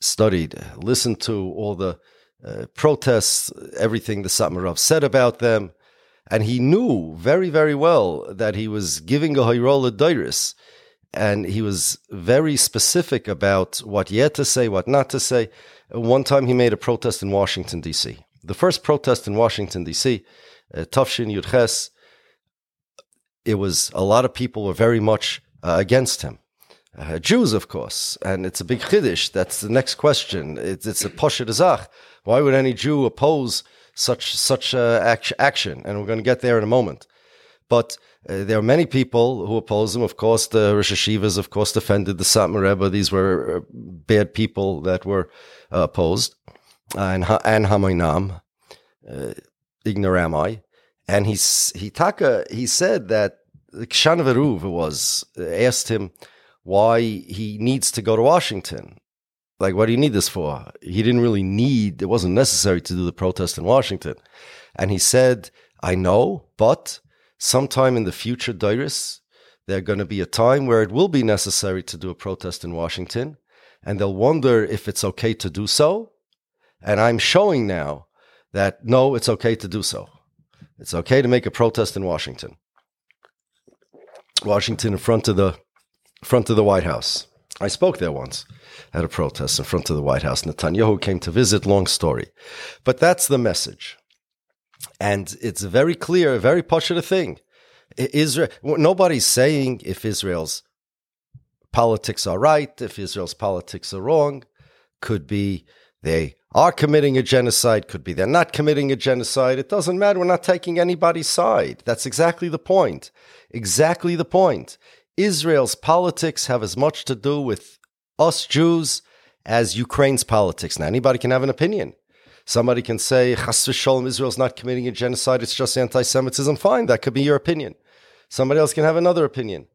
studied, listened to all the uh, protests, everything the Satmarov said about them, and he knew very, very well that he was giving a Hayrola Dairis, and he was very specific about what yet to say, what not to say. One time he made a protest in Washington, D.C. The first protest in Washington, D.C., uh, Yudches, it was a lot of people were very much uh, against him uh, Jews, of course, and it's a big chiddush. That's the next question. It's, it's a azach. Why would any Jew oppose such such uh, action? And we're going to get there in a moment. But uh, there are many people who oppose them. Of course, the Rosh Hashivas, of course, defended the Satmar Rebbe. These were uh, bad people that were uh, opposed, and and Hamoinam, uh, ignoramai, and he's he taka he said that Kshan was asked him why he needs to go to Washington. Like, what do you need this for? He didn't really need, it wasn't necessary to do the protest in Washington. And he said, I know, but sometime in the future, Dairis, there's going to be a time where it will be necessary to do a protest in Washington, and they'll wonder if it's okay to do so. And I'm showing now that no, it's okay to do so. It's okay to make a protest in Washington. Washington in front of the front of the White House. I spoke there once at a protest in front of the White House. Netanyahu came to visit, long story. But that's the message. And it's very clear, a very popular thing. Israel, nobody's saying if Israel's politics are right, if Israel's politics are wrong. Could be they are committing a genocide, could be they're not committing a genocide. It doesn't matter. We're not taking anybody's side. That's exactly the point. Exactly the point. Israel's politics have as much to do with us Jews as Ukraine's politics. Now, anybody can have an opinion. Somebody can say, Chas v'sholem, Israel's not committing a genocide, it's just anti Semitism. Fine, that could be your opinion. Somebody else can have another opinion.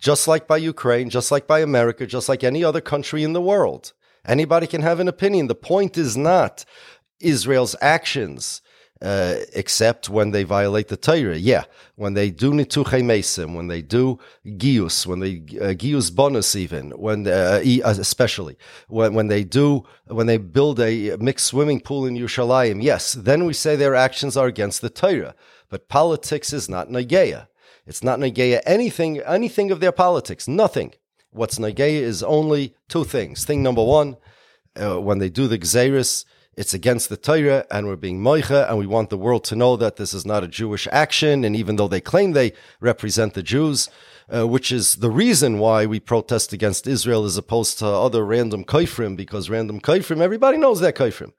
Just like by Ukraine, just like by America, just like any other country in the world. Anybody can have an opinion. The point is not Israel's actions uh, except when they violate the Torah. Yeah, when they do nituche mesim, when they do gius, when they uh, gius bonus even, when uh, uh, especially when when they do when they build a mixed swimming pool in Yerushalayim. Yes, then we say their actions are against the Torah. But politics is not nageya. It's not nageya anything anything of their politics. Nothing. What's nageya is only two things. Thing number one, uh, when they do the gzeris it's against the Torah and we're being moicha and we want the world to know that this is not a Jewish action. And even though they claim they represent the Jews, uh, which is the reason why we protest against Israel as opposed to other random kaifrim, because random kaifrim, everybody knows they're kaifrim.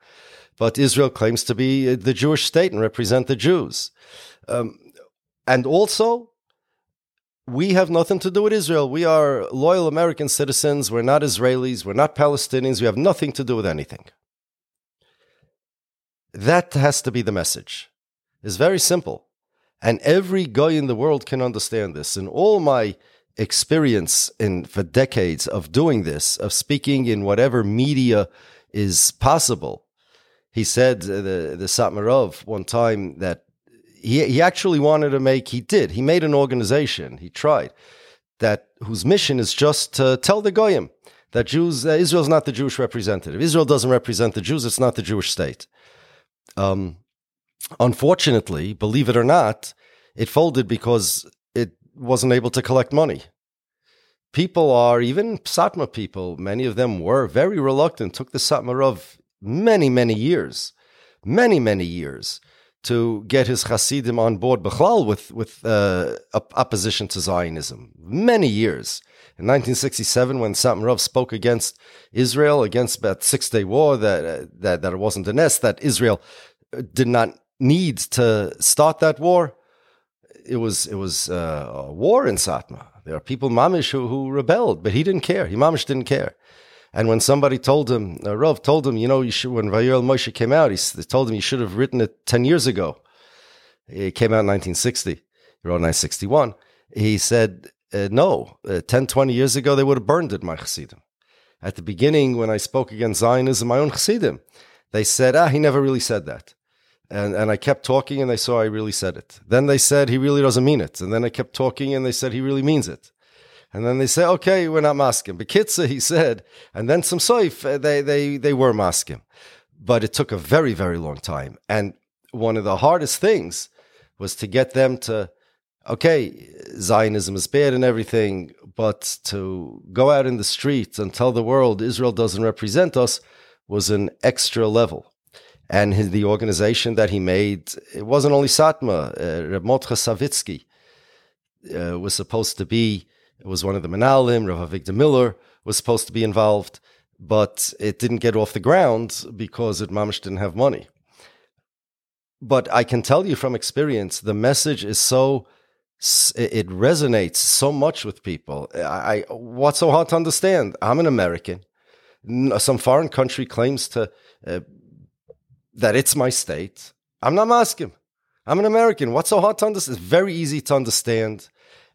But Israel claims to be the Jewish state and represent the Jews. Um, and also, we have nothing to do with Israel. We are loyal American citizens. We're not Israelis. We're not Palestinians. We have nothing to do with anything. That has to be the message. It's very simple. And every guy in the world can understand this. And all my experience in for decades of doing this, of speaking in whatever media is possible. He said uh, the the Satmarov one time that he he actually wanted to make he did he made an organization he tried that whose mission is just to tell the goyim that Jews uh, Israel's not the Jewish representative. Israel doesn't represent the Jews. It's not the Jewish state. Um, unfortunately, believe it or not, it folded because it wasn't able to collect money. People are, even Satmar people, many of them were very reluctant, took the Satmarov many, many years, many, many years to get his Hasidim on board Bechlal with, with uh, opposition to Zionism. Many years. In 1967, when Satmarov spoke against Israel, against that Six Day War, that, uh, that, that it wasn't a nest, that Israel uh, did not need to start that war, it was, it was uh, a war in Satmar. There are people, Mamish, who, who rebelled, but he didn't care. He Mamish didn't care. And when somebody told him, uh, Rav told him, you know, you should, when Vayoel Moshe came out, he told him you should have written it 10 years ago. It came out in 1960. He wrote 1961. He said, uh, no, uh, 10, 20 years ago, they would have burned it, my Chassidim. At the beginning, when I spoke against Zionism, my own Chassidim, they said, ah, he never really said that. And, and I kept talking and they saw I really said it. Then they said he really doesn't mean it. And then I kept talking and they said he really means it. And then they say, okay, we're not masking. But Kitza, he said, and then some soif, uh, they, they, they were masking. But it took a very, very long time. And one of the hardest things was to get them to, okay, Zionism is bad and everything, but to go out in the streets and tell the world Israel doesn't represent us was an extra level. And his, the organization that he made, it wasn't only Satma, uh, Reb Savitsky uh, was supposed to be it was one of the Manalim, Rav Avigdor Miller was supposed to be involved, but it didn't get off the ground because it mamish didn't have money. But I can tell you from experience, the message is so it resonates so much with people. I, what's so hard to understand? I'm an American. Some foreign country claims to uh, that it's my state. I'm not asking. I'm an American. What's so hard to understand? It's very easy to understand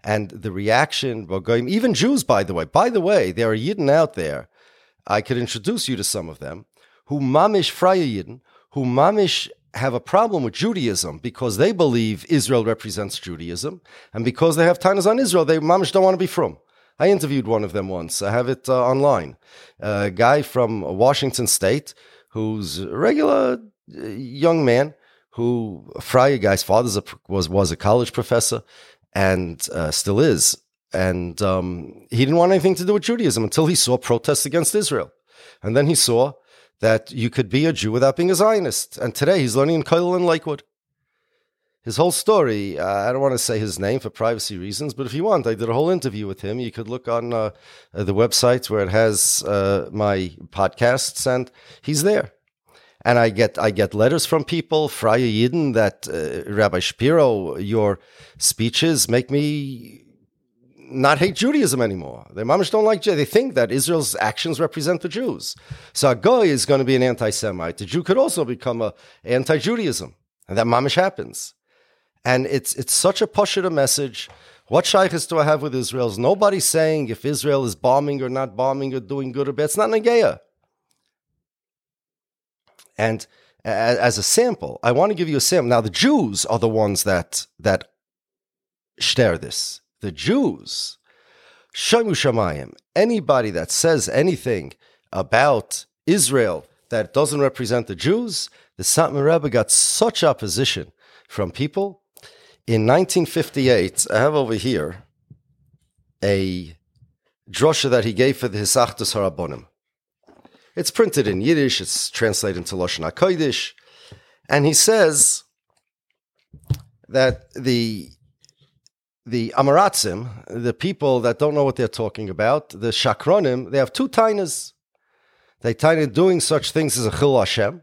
and the reaction, even Jews, by the way. By the way, there are Yidden out there. I could introduce you to some of them who mamish freie Yidden, who mamish have a problem with Judaism because they believe Israel represents Judaism, and because they have tainas on Israel, they mamish don't want to be from. I interviewed one of them once. I have it uh, online. A guy from Washington State who's a regular uh, young man who Freie guy's father was was a college professor and uh, still is. And um, he didn't want anything to do with Judaism until he saw protests against Israel. And then he saw that you could be a Jew without being a Zionist. And today he's learning in Kollel in Lakewood. His whole story, uh, I don't want to say his name for privacy reasons, but if you want, I did a whole interview with him. You could look on uh, the website where it has uh, my podcasts, and he's there and I get I get letters from people, Freie Yidden, that uh, Rabbi Shapiro, your speeches make me not hate Judaism anymore. They mamish don't like They think that Israel's actions represent the Jews. So a guy is going to be an anti-Semite. The Jew could also become a anti-Judaism, and that mamish happens. And it's it's such a pushita message. What shaykhs do I have with Israel? Is nobody saying if Israel is bombing or not bombing or doing good or bad. It's not Nageya. And as a sample, I want to give you a sample. Now, the Jews are the ones that that share this. The Jews, Shamu Shamayim, anybody that says anything about Israel that doesn't represent the Jews, the Satmar Rebbe got such opposition from people. In 1958, I have over here a drosha that he gave for the Hisachdus Harabonim. It's printed in Yiddish, it's translated into Lashon HaKodesh, and he says that the the Amaratzim, the people that don't know what they're talking about, the Shakronim, they have two tainas. They taina doing such things as a Chil Hashem,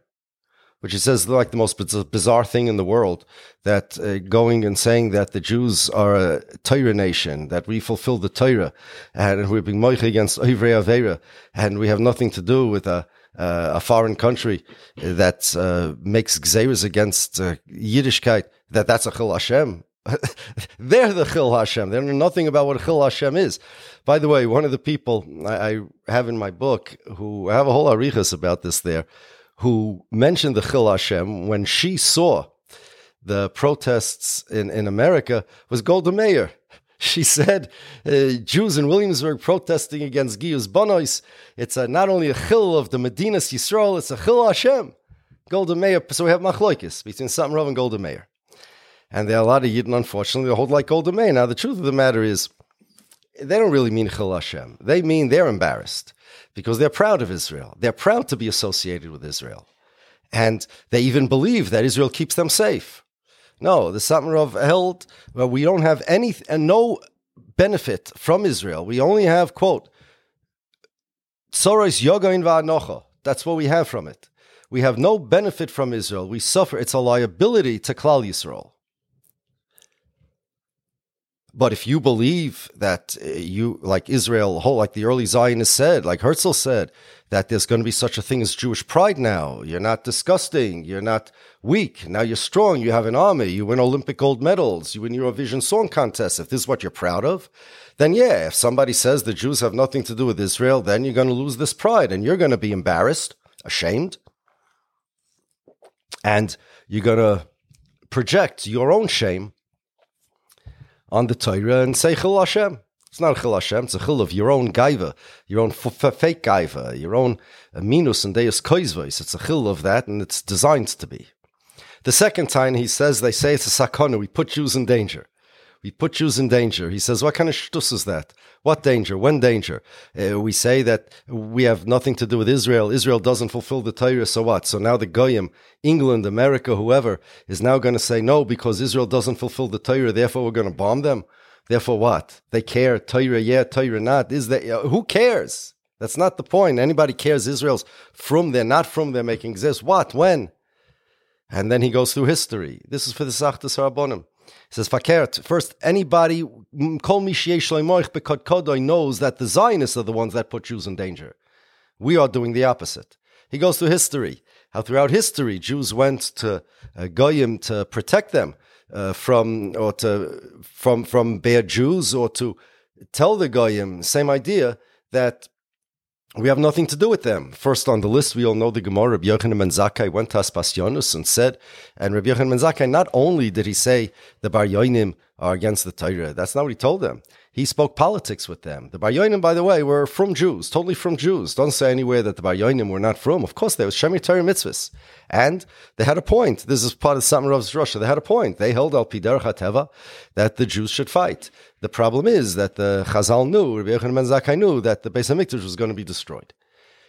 which he says like the most bizarre thing in the world that uh, going and saying that the Jews are a Torah nation, that we fulfill the Torah, and we're being moich against Ivrei Avera, and we have nothing to do with a, uh, a foreign country that uh, makes gzeras against uh, Yiddishkeit, that that's a Chil Hashem. They're the Chil Hashem. They know nothing about what Chil Hashem is. By the way, one of the people I, I have in my book who I have a whole arichas about this there, who mentioned the Chil Hashem when she saw the protests in, in America was Golda Meir. She said, uh, Jews in Williamsburg protesting against Giyus Bonois, it's a, not only a chil of the Medina Yisrael, it's a chil Hashem. Golda Meir, so we have machloikis between Rav and Golda Meir. And there are a lot of Yidden, unfortunately, that hold like Golda Meir. Now, the truth of the matter is, they don't really mean chil Hashem. They mean they're embarrassed because they're proud of Israel. They're proud to be associated with Israel. And they even believe that Israel keeps them safe. No, the Satmarov held well, we don't have any and no benefit from Israel. We only have, quote, Soros Yogain Va'anocha. That's what we have from it. We have no benefit from Israel. We suffer. It's a liability to Klal Yisrael. But if you believe that uh, you, like Israel, whole, like the early Zionists said, like Herzl said, that there's going to be such a thing as Jewish pride now. You're not disgusting. You're not weak. Now you're strong. You have an army. You win Olympic gold medals. You win Eurovision Song Contest. If this is what you're proud of, then yeah, if somebody says the Jews have nothing to do with Israel, then you're going to lose this pride and you're going to be embarrassed, ashamed, and you're going to project your own shame on the Torah and say Chil Hashem. It's not a Chil Hashem, it's a Chil of your own gaiva, your own f- fake gaiva, your own minus and deus koizvois. It's a Chil of that and it's designed to be. The second time he says, they say it's a sakona, we put Jews in danger. We put Jews in danger. He says, what kind of shtus is that? What danger? When danger? Uh, we say that we have nothing to do with Israel. Israel doesn't fulfill the Torah, so what? So now the Goyim, England, America, whoever, is now going to say no because Israel doesn't fulfill the Torah, therefore we're going to bomb them. Therefore what? They care, Torah, yeah, Torah, not. Is that, uh, who cares? That's not the point. Anybody cares Israel's from there, not from there making exist. What? When? And then he goes through history. This is for the Sachtas Rabbonim. Says, Fakert, first, anybody, Kol Kodoi knows that the Zionists are the ones that put Jews in danger. We are doing the opposite. He goes through history, how throughout history, Jews went to uh, Goyim to protect them uh, from, or to, from, from bad Jews, or to tell the Goyim, same idea, that we have nothing to do with them. First on the list, we all know the Gemara. Rabbi Yochanan ben Zakkai went to Aspasionis and said, and Rabbi Yochanan ben Zakkai, not only did he say the Bar Yoinim are against the Torah, that's not what he told them. He spoke politics with them. The Bar Yoinim, by the way, were from Jews, totally from Jews. Don't say anywhere that the Bar Yoinim were not from. Of course, they were Shemir Torah mitzvahs. And they had a point. This is part of Satmarov's Russia. They had a point. They held al Pidar Hateva that the Jews should fight. The problem is that the Chazal knew, Rabbi Yochanan ben Zakkai knew that the Beis Hamikdash was going to be destroyed.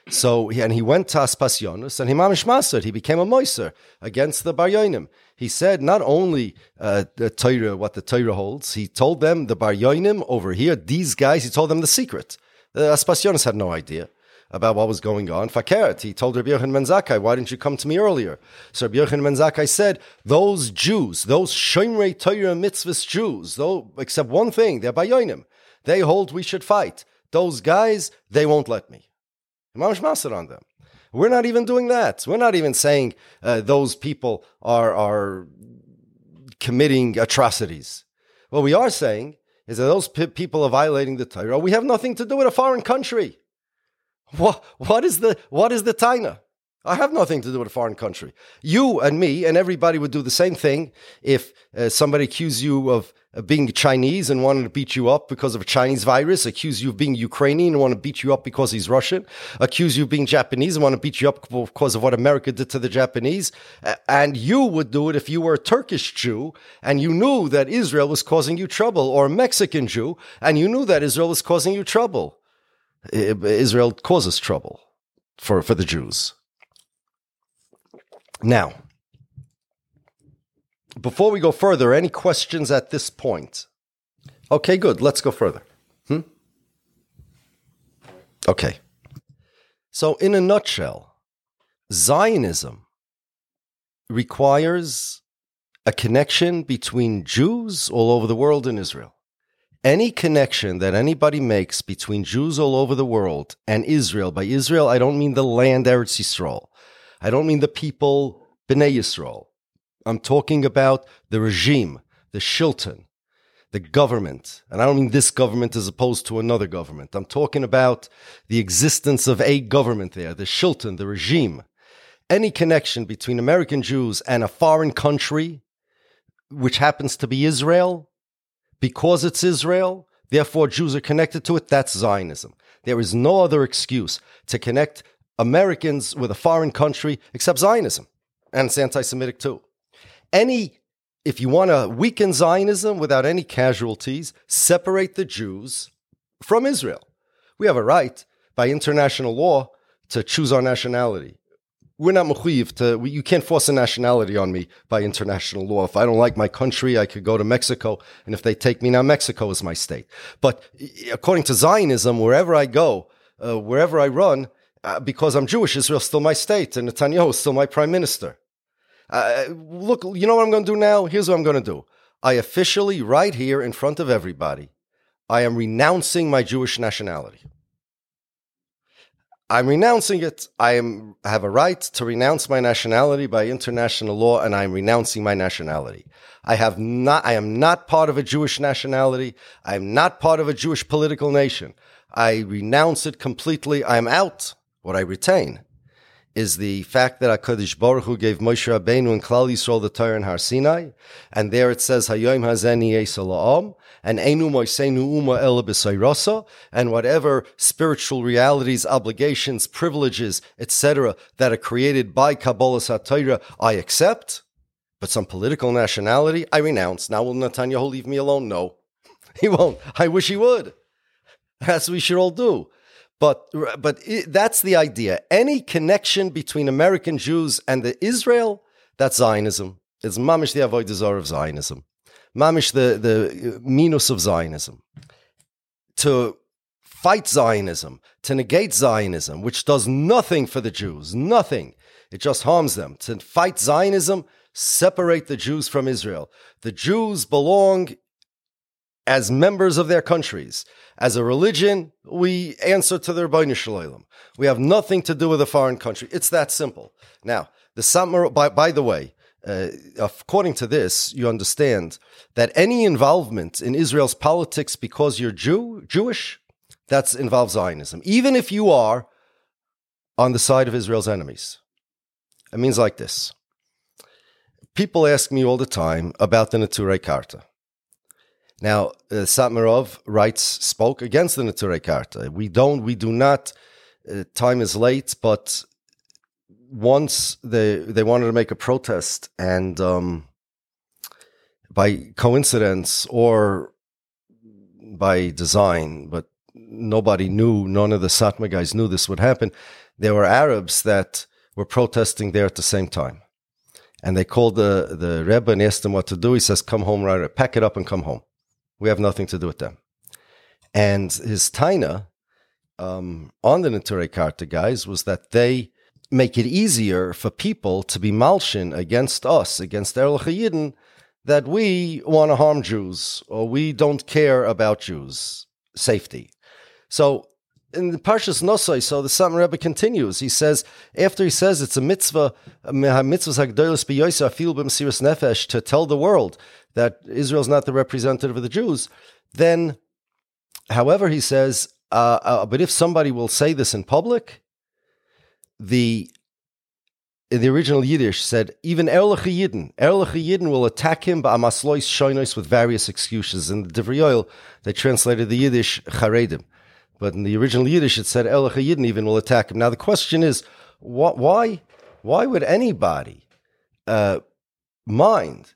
So, and he went to Aspasionis and he mamish maser. He became a moiser against the Bar Yoinim he said not only uh, the Torah, what the Torah holds, he told them the Bar Yoinim over here, these guys, he told them the secret. The Aspasionis had no idea about what was going on. Fakert, he told Rabbi Yochanan ben Zakkai, why didn't you come to me earlier? So Rabbi Yochanan ben Zakkai said, those Jews, those Shomrei Torah mitzvahs Jews, though, except one thing, they're Bar Yoinim. They hold we should fight. Those guys, they won't let me. Mamash Masad on them. We're not even doing that. We're not even saying uh, those people are are committing atrocities. What we are saying is that those p- people are violating the Torah. We have nothing to do with a foreign country. What, what is the what is the Taina? I have nothing to do with a foreign country. You and me and everybody would do the same thing if uh, somebody accused you of being Chinese and wanted to beat you up because of a Chinese virus, accuse you of being Ukrainian and want to beat you up because he's Russian, accuse you of being Japanese and want to beat you up because of what America did to the Japanese. And you would do it if you were a Turkish Jew and you knew that Israel was causing you trouble, or a Mexican Jew and you knew that Israel was causing you trouble. Israel causes trouble for, for the Jews. Now, before we go further, any questions at this point? Okay, good. Let's go further. Hmm? Okay. So, in a nutshell, Zionism requires a connection between Jews all over the world and Israel. Any connection that anybody makes between Jews all over the world and Israel, by Israel, I don't mean the land Eretz Yisrael. I don't mean the people, Bnei Yisrael. I'm talking about the regime, the Shilton, the government. And I don't mean this government as opposed to another government. I'm talking about the existence of a government there, the Shilton, the regime. Any connection between American Jews and a foreign country, which happens to be Israel, because it's Israel, therefore Jews are connected to it, that's Zionism. There is no other excuse to connect Americans with a foreign country except Zionism. And it's anti Semitic too. Any, if you want to weaken Zionism without any casualties, separate the Jews from Israel. We have a right by international law to choose our nationality. We're not mechuyev to, you can't force a nationality on me by international law. If I don't like my country, I could go to Mexico. And if they take me now, Mexico is my state. But according to Zionism, wherever I go, uh, wherever I run, uh, because I'm Jewish, Israel's still my state, and Netanyahu is still my prime minister. Uh, look, you know what I'm going to do now? Here's what I'm going to do. I officially, right here in front of everybody, I am renouncing my Jewish nationality. I'm renouncing it. I am have a right to renounce my nationality by international law, and I'm renouncing my nationality. I have not I am not part of a Jewish nationality. I am not part of a Jewish political nation. I renounce it completely. I'm out. What I retain is the fact that HaKadosh Baruch Hu gave Moshe Rabbeinu and Klal Yisrael the Torah in Har Sinai, and there it says Hayom Hazeni Esala'am, and Enu Moisenu Uma El and whatever spiritual realities, obligations, privileges, etc., that are created by Kabbalah Satira, I accept, but some political nationality, I renounce. Now will Netanyahu leave me alone? No. He won't. I wish he would. That's what we should all do. But but it, that's the idea. Any connection between American Jews and the Israel, that's Zionism. It's mamish the avodah of Zionism, mamish the the minus of Zionism. To fight Zionism, to negate Zionism, which does nothing for the Jews, nothing. It just harms them. To fight Zionism, separate the Jews from Israel. The Jews belong as members of their countries. As a religion, we answer to their Rebbeinu Shalom. We have nothing to do with a foreign country. It's that simple. Now, the Satmar, by, by the way, uh, according to this, you understand that any involvement in Israel's politics because you're Jew, Jewish, that involves Zionism. Even if you are on the side of Israel's enemies. It means like this. People ask me all the time about the Neturei Karta. Now, uh, Satmarov writes, spoke against the Neturei Karta. We don't, we do not, uh, time is late, but once they, they wanted to make a protest and, um, by coincidence or by design, but nobody knew, none of the Satmar guys knew this would happen. There were Arabs that were protesting there at the same time. And they called the, the Rebbe and asked him what to do. He says, come home right, pack it up and come home. We have nothing to do with them. And his taina um, on the Neturei Karta guys was that they make it easier for people to be malshin against us, against Erlich Yidden, that we want to harm Jews or we don't care about Jews' safety. So in the Parshas Nosai, so the Satmar Rebbe continues. He says, after he says it's a mitzvah, mitzvah nefesh, to tell the world that Israel's not the representative of the Jews, then, however, he says, uh, uh, but if somebody will say this in public, the the original Yiddish said even Erlich Yidden, Erlich Yidden will attack him ba'amaslois shoinos with various excuses. In the Divrei they translated the Yiddish charedim, but in the original Yiddish it said Erlich Yidden even will attack him. Now the question is, wh- why why would anybody uh, mind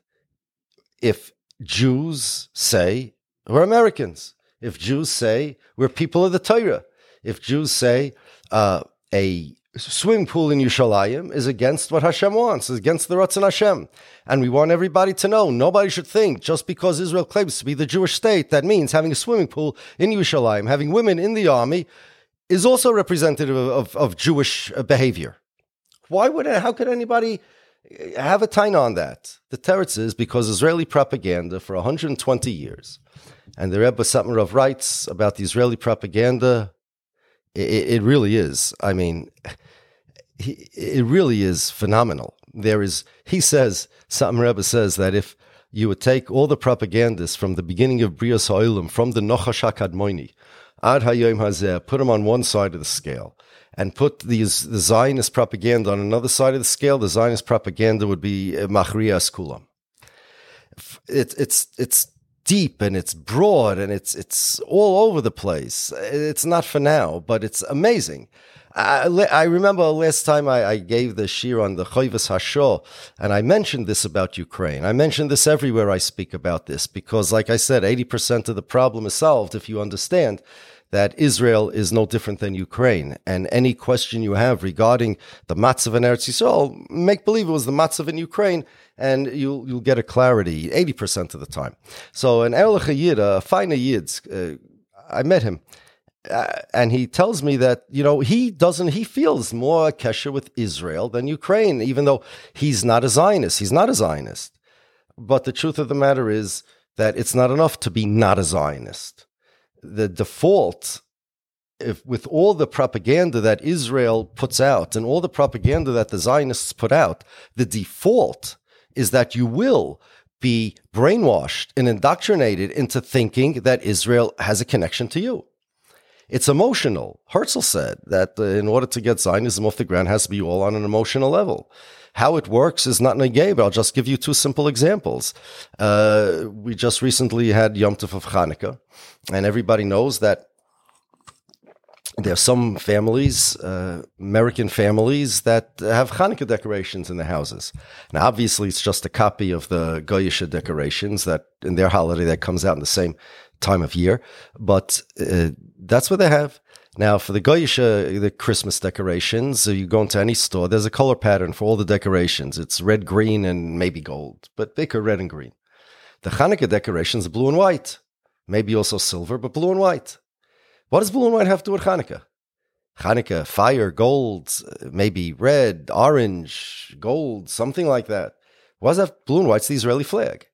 if Jews say we're Americans, if Jews say we're people of the Torah, if Jews say uh, a swimming pool in Yerushalayim is against what Hashem wants, is against the Ratzon Hashem. And we want everybody to know, nobody should think just because Israel claims to be the Jewish state, that means having a swimming pool in Yerushalayim, having women in the army, is also representative of, of, of Jewish uh, behavior. Why would, how could anybody uh, have a time on that. The teretz is because Israeli propaganda for 120 years, and the Rebbe Satmarov writes about the Israeli propaganda. It, it really is. I mean, it really is phenomenal. There is, he says, Satmar Rebbe says that if you would take all the propagandists from the beginning of Brias Ha'olam, from the Nochash HaKadmoni, Ad Hayom Hazeh, put them on one side of the scale, and put these the Zionist propaganda on another side of the scale, the Zionist propaganda would be eh, Machriya Skulam. It, it's it's deep and it's broad and it's it's all over the place. It's not for now, but it's amazing. I, I remember last time I, I, gave the shir on the Chayvus Hashor, and I mentioned this about Ukraine. I mentioned this everywhere I speak about this because, like I said, 80% of the problem is solved if you understand that Israel is no different than Ukraine. And any question you have regarding the matzav in Eretz Yisrael, make believe it was the matzav in Ukraine, and you'll you'll get a clarity 80% of the time. So an Erlich Yid, a fine Yid, uh, I met him. Uh, and he tells me that you know he doesn't he feels more kesher with Israel than Ukraine, even though he's not a Zionist. He's not a Zionist, But the truth of the matter is that it's not enough to be not a Zionist. The default, if with all the propaganda that Israel puts out and all the propaganda that the Zionists put out, the default is that you will be brainwashed and indoctrinated into thinking that Israel has a connection to you. It's emotional. Herzl said that uh, in order to get Zionism off the ground, has to be all on an emotional level. How it works is not negay, but I'll just give you two simple examples. Uh, we just recently had Yom Tov of Hanukkah, and everybody knows that there are some families, uh, American families, that have Hanukkah decorations in their houses. Now, obviously, it's just a copy of the Goyish decorations that in their holiday that comes out in the same time of year, but uh, that's what they have. Now, for the Goyish, uh, the Christmas decorations, uh, you go into any store, there's a color pattern for all the decorations. It's red, green, and maybe gold, but bigger red and green. The Hanukkah decorations are blue and white, maybe also silver, but blue and white. What does blue and white have to do with Hanukkah? Hanukkah, fire, gold, maybe red, orange, gold, something like that. Why does that blue and white's the Israeli flag?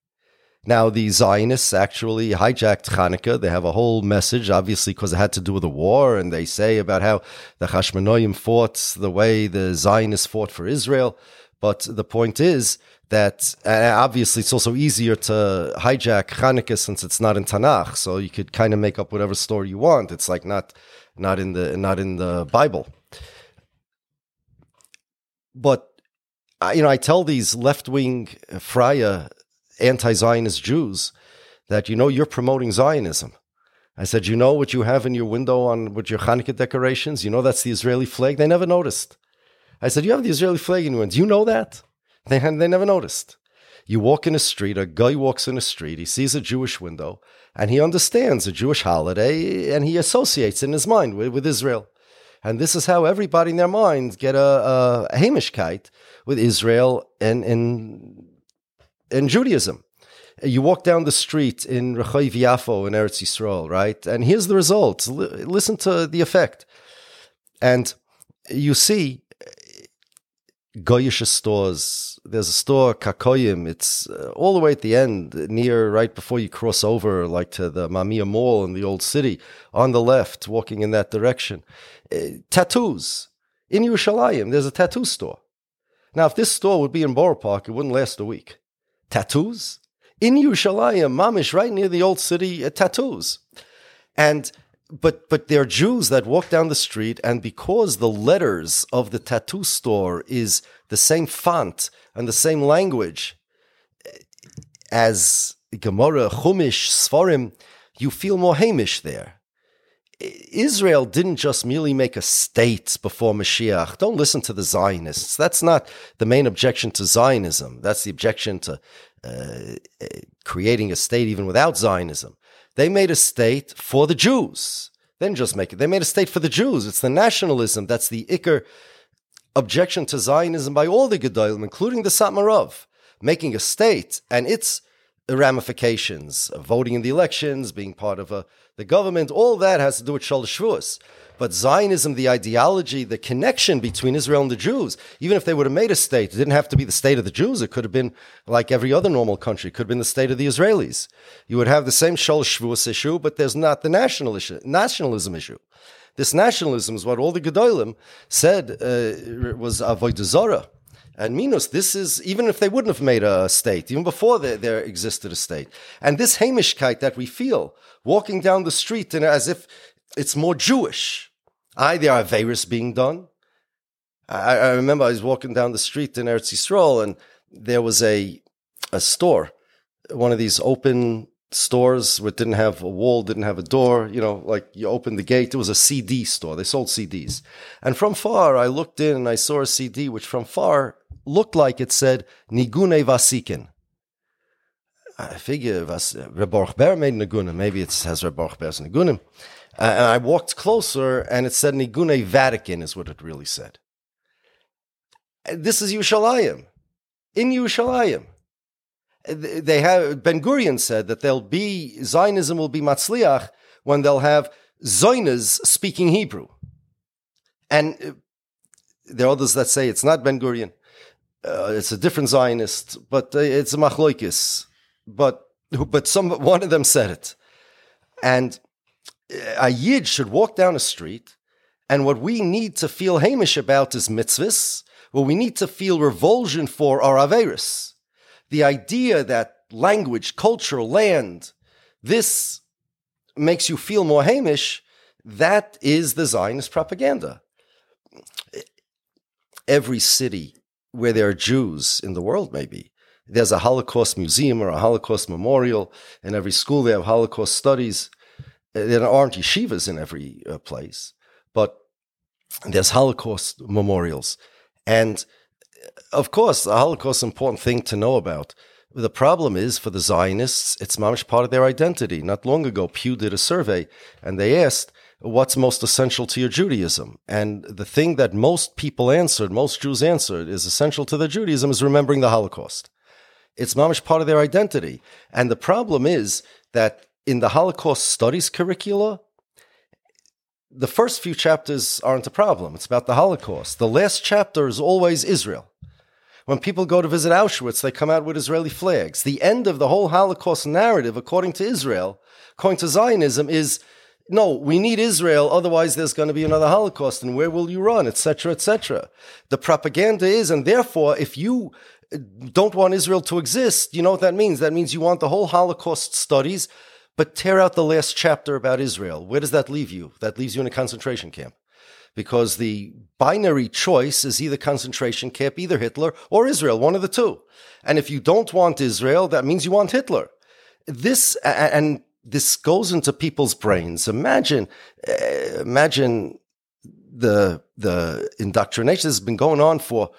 Now, the Zionists actually hijacked Hanukkah. They have a whole message, obviously, because it had to do with the war, and they say about how the Hashmonaim fought the way the Zionists fought for Israel. But the point is that uh, obviously it's also easier to hijack Hanukkah since it's not in Tanakh, so you could kind of make up whatever story you want. It's like not not in the not in the Bible. But you know, I tell these left wing uh, freie anti Zionist Jews that you know you're promoting Zionism. I said, you know what you have in your window on with your Hanukkah decorations? You know that's the Israeli flag. They never noticed. I said, you have the Israeli flag in your window. You know that? They, they never noticed. You walk in a street, a guy walks in a street, he sees a Jewish window, and he understands a Jewish holiday, and he associates in his mind with, with Israel. And this is how everybody in their minds get a, a, Hamishkeit with Israel and, and, and Judaism. You walk down the street in Rechoiv Yafo in Eretz Yisrael, right? And here's the result. L- listen to the effect. And you see Goyish stores. There's a store, Kakoyim. It's uh, all the way at the end, near right before you cross over, like to the Mamilla Mall in the old city, on the left, walking in that direction. Uh, tattoos. In Yerushalayim, there's a tattoo store. Now, if this store would be in Borough Park, it wouldn't last a week. Tattoos? In Yerushalayim, Mamish, right near the old city, uh, tattoos. And but but there are Jews that walk down the street, and because the letters of the tattoo store is the same font and the same language as Gemara, Chumash, Sfarim, you feel more Hamish there. Israel didn't just merely make a state before Mashiach. Don't listen to the Zionists. That's not the main objection to Zionism. That's the objection to uh, creating a state even without Zionism. They made a state for the Jews. They didn't just make it. They made a state for the Jews. It's the nationalism. That's the Iker objection to Zionism by all the Gedolim, including the Satmarov, making a state and its ramifications, voting in the elections, being part of a, the government, all that has to do with Shalosh Shavuos. But Zionism, the ideology, the connection between Israel and the Jews, even if they would have made a state, it didn't have to be the state of the Jews. It could have been like every other normal country. It could have been the state of the Israelis. You would have the same Shalosh Shavuos issue, but there's not the national issue, nationalism issue. This nationalism is what all the Gedolim said uh, was Avodah Zarah. And Minos, this is, even if they wouldn't have made a state, even before there, there existed a state. And this Hamishkeit that we feel, walking down the street and as if it's more Jewish. I, there are various being done. I, I, remember I was walking down the street in Eretz Yisrael and there was a, a store, one of these open stores which didn't have a wall, didn't have a door, you know, like you open the gate. It was a CD store. They sold CDs. And from far, I looked in and I saw a CD, which from far looked like it said Nigune Vasikin. I figure was Reborch Ber made Nigunim. Maybe it has Reborch Ber's Nigunim. Uh, and I walked closer and it said Nigune Vatican is what it really said. This is Yerushalayim. In Yerushalayim. They have, Ben Gurion said that there'll be, Zionism will be Matzliach when they'll have Zionas speaking Hebrew. And uh, there are others that say it's not Ben Gurion. Uh, it's a different Zionist, but uh, it's a machloikis. But but some one of them said it, and a yid should walk down a street, and what we need to feel hamish about is mitzvahs. What we need to feel revulsion for are averis. The idea that language, culture, land, this makes you feel more hamish. That is the Zionist propaganda. Every city where there are Jews in the world, maybe, there's a Holocaust museum or a Holocaust memorial. In every school, they have Holocaust studies. There aren't yeshivas in every uh, place, but there's Holocaust memorials. And of course, the Holocaust is an important thing to know about. The problem is for the Zionists, it's much part of their identity. Not long ago, Pew did a survey and they asked, what's most essential to your Judaism? And the thing that most people answered, most Jews answered, is essential to their Judaism is remembering the Holocaust. It's mamish part of their identity. And the problem is that in the Holocaust studies curricula, the first few chapters aren't a problem. It's about the Holocaust. The last chapter is always Israel. When people go to visit Auschwitz, they come out with Israeli flags. The end of the whole Holocaust narrative, according to Israel, according to Zionism, is no, we need Israel, otherwise there's going to be another Holocaust, and where will you run, etc., etc. The propaganda is, and therefore, if you uh, don't want Israel to exist, you know what that means? That means you want the whole Holocaust studies, but tear out the last chapter about Israel. Where does that leave you? That leaves you in a concentration camp. Because the binary choice is either concentration camp, either Hitler or Israel, one of the two. And if you don't want Israel, that means you want Hitler. This, and this goes into people's brains. Imagine, uh, imagine the, the indoctrination has been going on for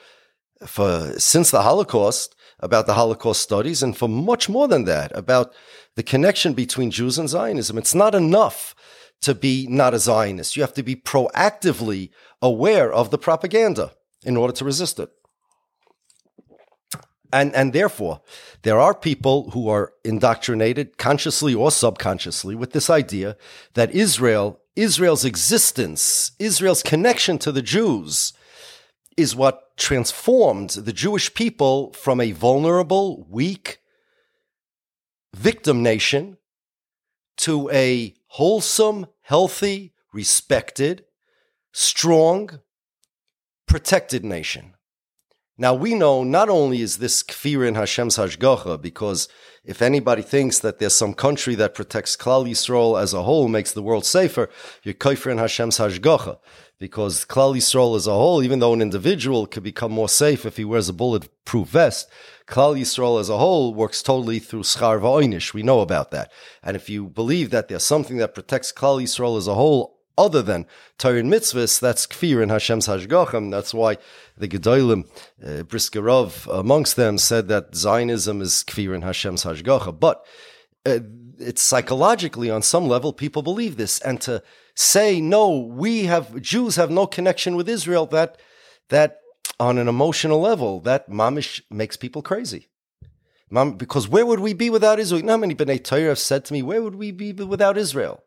for since the Holocaust about the Holocaust studies and for much more than that about the connection between Jews and Zionism. It's not enough to be not a Zionist. You have to be proactively aware of the propaganda in order to resist it. And, and therefore, there are people who are indoctrinated consciously or subconsciously with this idea that Israel, Israel's existence, Israel's connection to the Jews is what transformed the Jewish people from a vulnerable, weak, victim nation to a wholesome, healthy, respected, strong, protected nation. Now we know not only is this kfir in Hashem's hashgacha, because if anybody thinks that there's some country that protects Klal Yisrael as a whole, makes the world safer, you're kfir in Hashem's hashgacha because Klal Yisrael as a whole, even though an individual could become more safe if he wears a bulletproof vest, Klal Yisrael as a whole works totally through schar va'oinish. We know about that. And if you believe that there's something that protects Klal Yisrael as a whole other than Torah and mitzvahs, that's kfir in Hashem's hashgachim. That's why the Gedolim, uh, Briskerov amongst them, said that Zionism is kfir in Hashem's hashgacha. But uh, it's psychologically on some level people believe this, and to say no, we have Jews have no connection with Israel. That that on an emotional level, that mamish makes people crazy. Mom, because where would we be without Israel? How many B'nai Torah have said to me, "Where would we be without Israel?"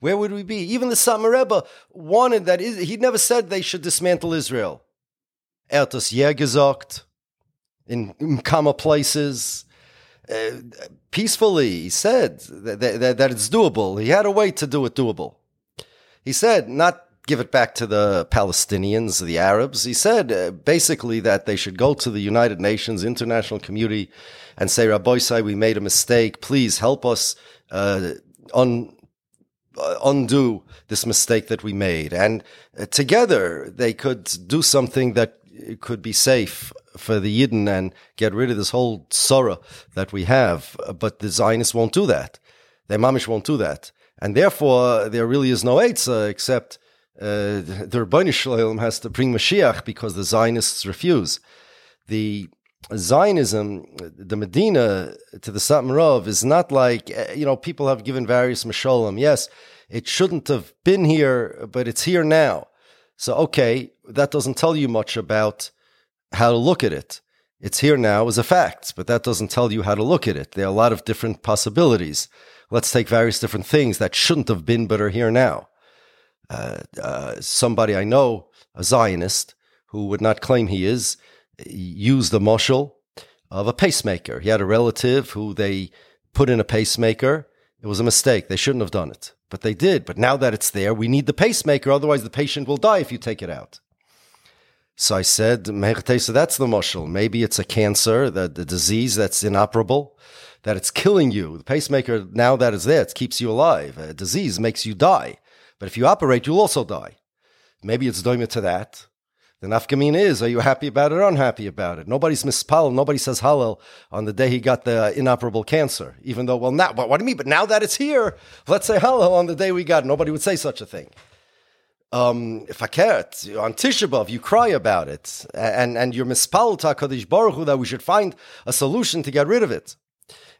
Where would we be? Even the Satmar Rebbe wanted that. He never said they should dismantle Israel. Er hat das gesagt in, in places. Uh, peacefully, he said that, that, that it's doable. He had a way to do it doable. He said not give it back to the Palestinians, the Arabs. He said uh, basically that they should go to the United Nations, international community, and say, Rabbi say we made a mistake. Please help us uh, undo this mistake that we made. And uh, together they could do something that could be safe for the Yidden and get rid of this whole sorrow that we have. But the Zionists won't do that. Their mamish won't do that and therefore there really is no Eitzah except uh, the Rabboni Shalom has to bring Mashiach because the Zionists refuse. The Zionism, the Medina to the Satmarov is not like, uh, you know, people have given various Mashalim. Yes, it shouldn't have been here, but it's here now. So, okay, that doesn't tell you much about how to look at it. It's here now as a fact, but that doesn't tell you how to look at it. There are a lot of different possibilities let's take various different things that shouldn't have been but are here now. Uh, uh, somebody I know, a Zionist, who would not claim he is, used the mushal of a pacemaker. He had a relative who they put in a pacemaker. It was a mistake. They shouldn't have done it, but they did. But now that it's there, we need the pacemaker. Otherwise, the patient will die if you take it out. So I said, so that's the mushal. Maybe it's a cancer, the, the disease that's inoperable, that it's killing you. The pacemaker, now that it's there, it keeps you alive. A disease makes you die. But if you operate, you'll also die. Maybe it's it to that. The nafkamin is, are you happy about it or unhappy about it? Nobody's mispal, nobody says hallel on the day he got the inoperable cancer. Even though, well, now, what do you mean? But now that it's here, let's say hallel on the day we got it. Nobody would say such a thing. Um, fakert, on Tisha B'Av, you cry about it. And, and you're mispal HaKadosh Baruch Hu that we should find a solution to get rid of it.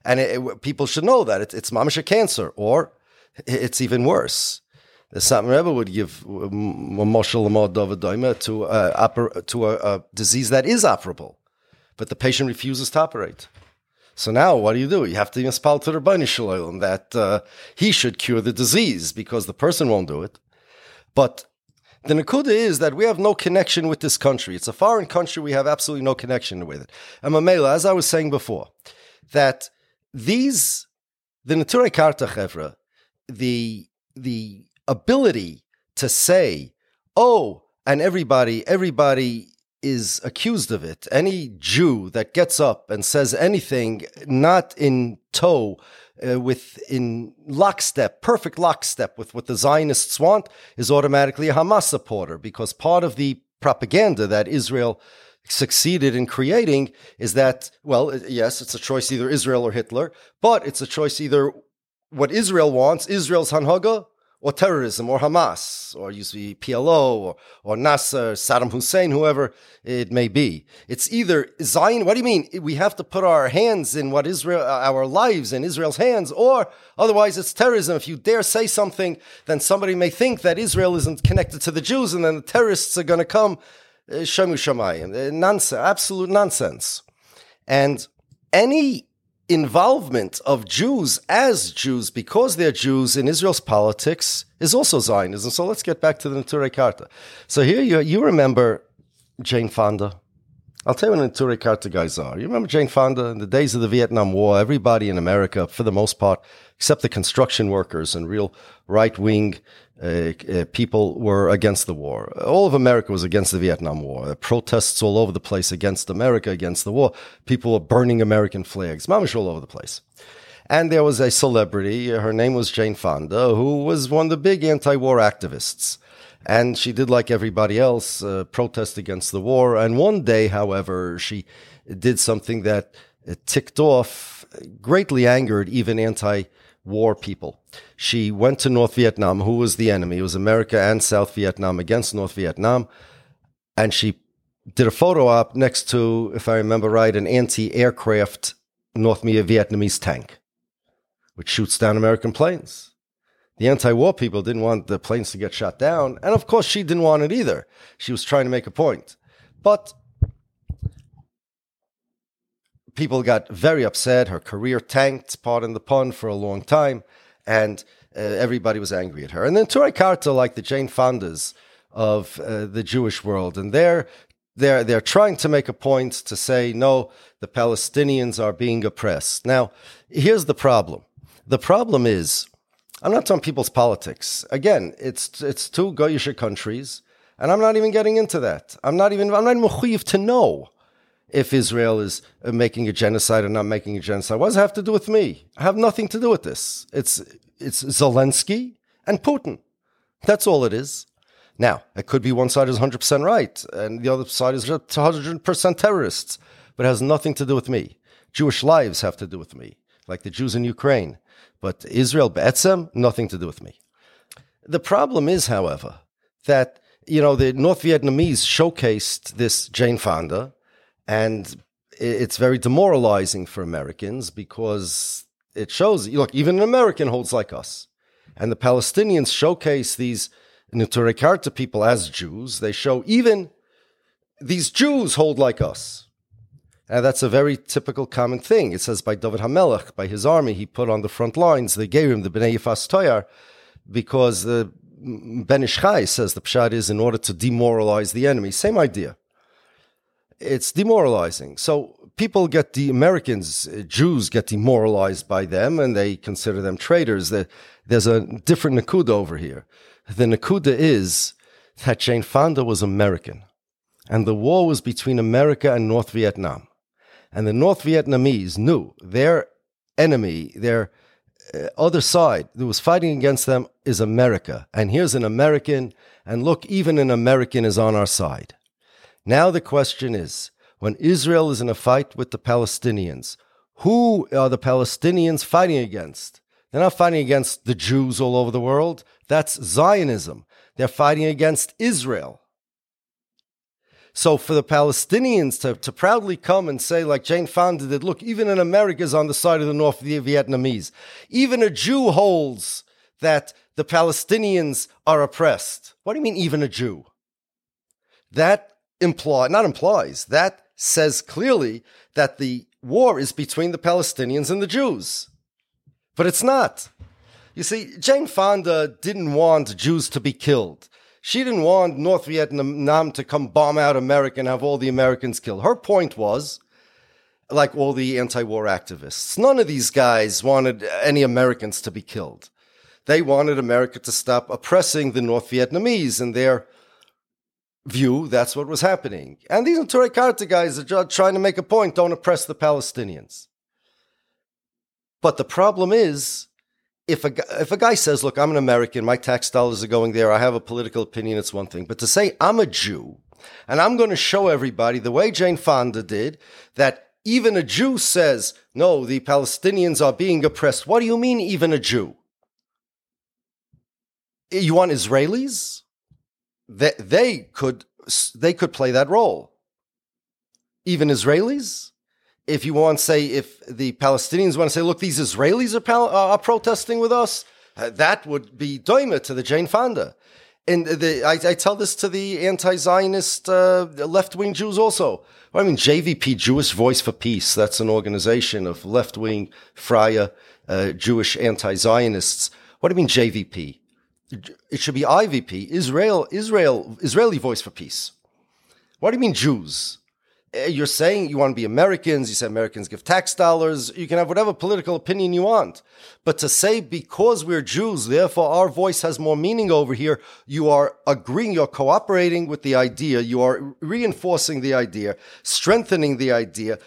And it, it, people should know that it, it's mamash cancer, or it's even worse the Satmar Rebbe would give a moshel david to a, to a, a, disease that is operable, but the patient refuses to operate. So now, what do you do? You have to inspire to the Shalom that uh, he should cure the disease because the person won't do it. But the Nakuda is that we have no connection with this country. It's a foreign country. We have absolutely no connection with it. And Mamela, as I was saying before, that these, the Neturei Karta Chevra, the, the ability to say, oh, and everybody, everybody is accused of it. Any Jew that gets up and says anything not in tow, uh, with in lockstep, perfect lockstep with what the Zionists want, is automatically a Hamas supporter because part of the propaganda that Israel succeeded in creating is that, well, yes, it's a choice either Israel or Hitler, but it's a choice either what Israel wants, Israel's Hanhaga, or terrorism or Hamas or used to be PLO or, or Nasser, Saddam Hussein, whoever it may be. It's either Zion. What do you mean? We have to put our hands in what Israel, our lives in Israel's hands, or otherwise it's terrorism. If you dare say something, then somebody may think that Israel isn't connected to the Jews, and then the terrorists are going to come. Uh, Shemu Shamayim. Uh, nonsense, absolute nonsense. And any involvement of Jews as Jews because they're Jews in Israel's politics is also Zionism. So let's get back to the Neturei Karta. So here you, you remember Jane Fonda. I'll tell you what the Neturei Karta guys are. You remember Jane Fonda in the days of the Vietnam War? Everybody in America, for the most part, except the construction workers and real right wing uh, uh, people were against the war. All of America was against the Vietnam War. Protests all over the place against America, against the war. People were burning American flags, mamish all over the place. And there was a celebrity, her name was Jane Fonda, who was one of the big anti-war activists. And she did like everybody else, uh, protest against the war. And one day, however, she did something that ticked off, greatly angered even anti war people. She went to North Vietnam, who was the enemy. It was America and South Vietnam against North Vietnam. And she did a photo op next to, if I remember right, an anti aircraft North Vietnamese tank, which shoots down American planes. The anti war people didn't want the planes to get shot down. And of course, she didn't want it either. She was trying to make a point. But people got very upset. Her career tanked, pardon the pun, for a long time, and uh, everybody was angry at her. And then Ture Karta, like the Jane Fondas of uh, the Jewish world, and they're they're they're trying to make a point to say no, the Palestinians are being oppressed. Now, here's the problem. The problem is, I'm not talking people's politics. Again, it's it's two goyish countries, and I'm not even getting into that. I'm not even I'm not even to know if Israel is uh, making a genocide or not making a genocide. What does it have to do with me? I have nothing to do with this. It's, it's Zelensky and Putin. That's all it is. Now, it could be one side is 100% right and the other side is 100% terrorists, but it has nothing to do with me. Jewish lives have to do with me, like the Jews in Ukraine. But Israel, Be'etzem, nothing to do with me. The problem is, however, that, you know, the North Vietnamese showcased this Jane Fonda, and it's very demoralizing for Americans because it shows, look, even an American holds like us. And the Palestinians showcase these Neturei Karta people as Jews. They show even these Jews hold like us. And that's a very typical common thing. It says by David Hamelech, by his army, he put on the front lines, they gave him the Bnei Yifas Toyar, because the Ben Ish Chai says the Pshad is in order to demoralize the enemy. Same idea it's demoralizing. So people get the Americans, Jews get demoralized by them and they consider them traitors. There's a different Nakuda over here. The Nakuda is that Jane Fonda was American and the war was between America and North Vietnam. And the North Vietnamese knew their enemy, their uh, other side that was fighting against them is America. And here's an American, and look, even an American is on our side. Now the question is when Israel is in a fight with the Palestinians, who are the Palestinians fighting against? They're not fighting against the Jews all over the world. That's Zionism. They're fighting against Israel. So for the Palestinians to, to proudly come and say, like Jane Fonda did, look, even in America is on the side of the North Vietnamese. Even a Jew holds that the Palestinians are oppressed. What do you mean, even a Jew? That imply not implies, that says clearly that the war is between the Palestinians and the Jews. But it's not. You see, Jane Fonda didn't want Jews to be killed. She didn't want North Vietnam to come bomb out America and have all the Americans killed. Her point was, like all the anti war activists, none of these guys wanted any Americans to be killed. They wanted America to stop oppressing the North Vietnamese and their view, that's what was happening. And these Neturei Karta guys are trying to make a point don't oppress the Palestinians. But the problem is, if a, if a guy says, Look, I'm an American, my tax dollars are going there, I have a political opinion, it's one thing. But to say, I'm a Jew, and I'm going to show everybody the way Jane Fonda did that even a Jew says, No, the Palestinians are being oppressed. What do you mean, even a Jew? You want Israelis? They, they could they could play that role. Even Israelis, if you want say if the Palestinians want to say, look, these Israelis are, pal- uh, are protesting with us, uh, that would be doima to the Jane Fonda. And the, I, I, tell this to the anti-Zionist uh, left-wing Jews also. I mean, JVP, Jewish Voice for Peace, that's an organization of left-wing, freie, uh, Jewish anti-Zionists. What do you mean JVP? It should be IVP, Israel, Israel, Israeli Voice for Peace. What do you mean Jews? Eh, you're saying you want to be Americans, you say Americans give tax dollars, you can have whatever political opinion you want. But to say because we're Jews, therefore our voice has more meaning over here, you are agreeing, you're cooperating with the idea, you are reinforcing the idea, strengthening the idea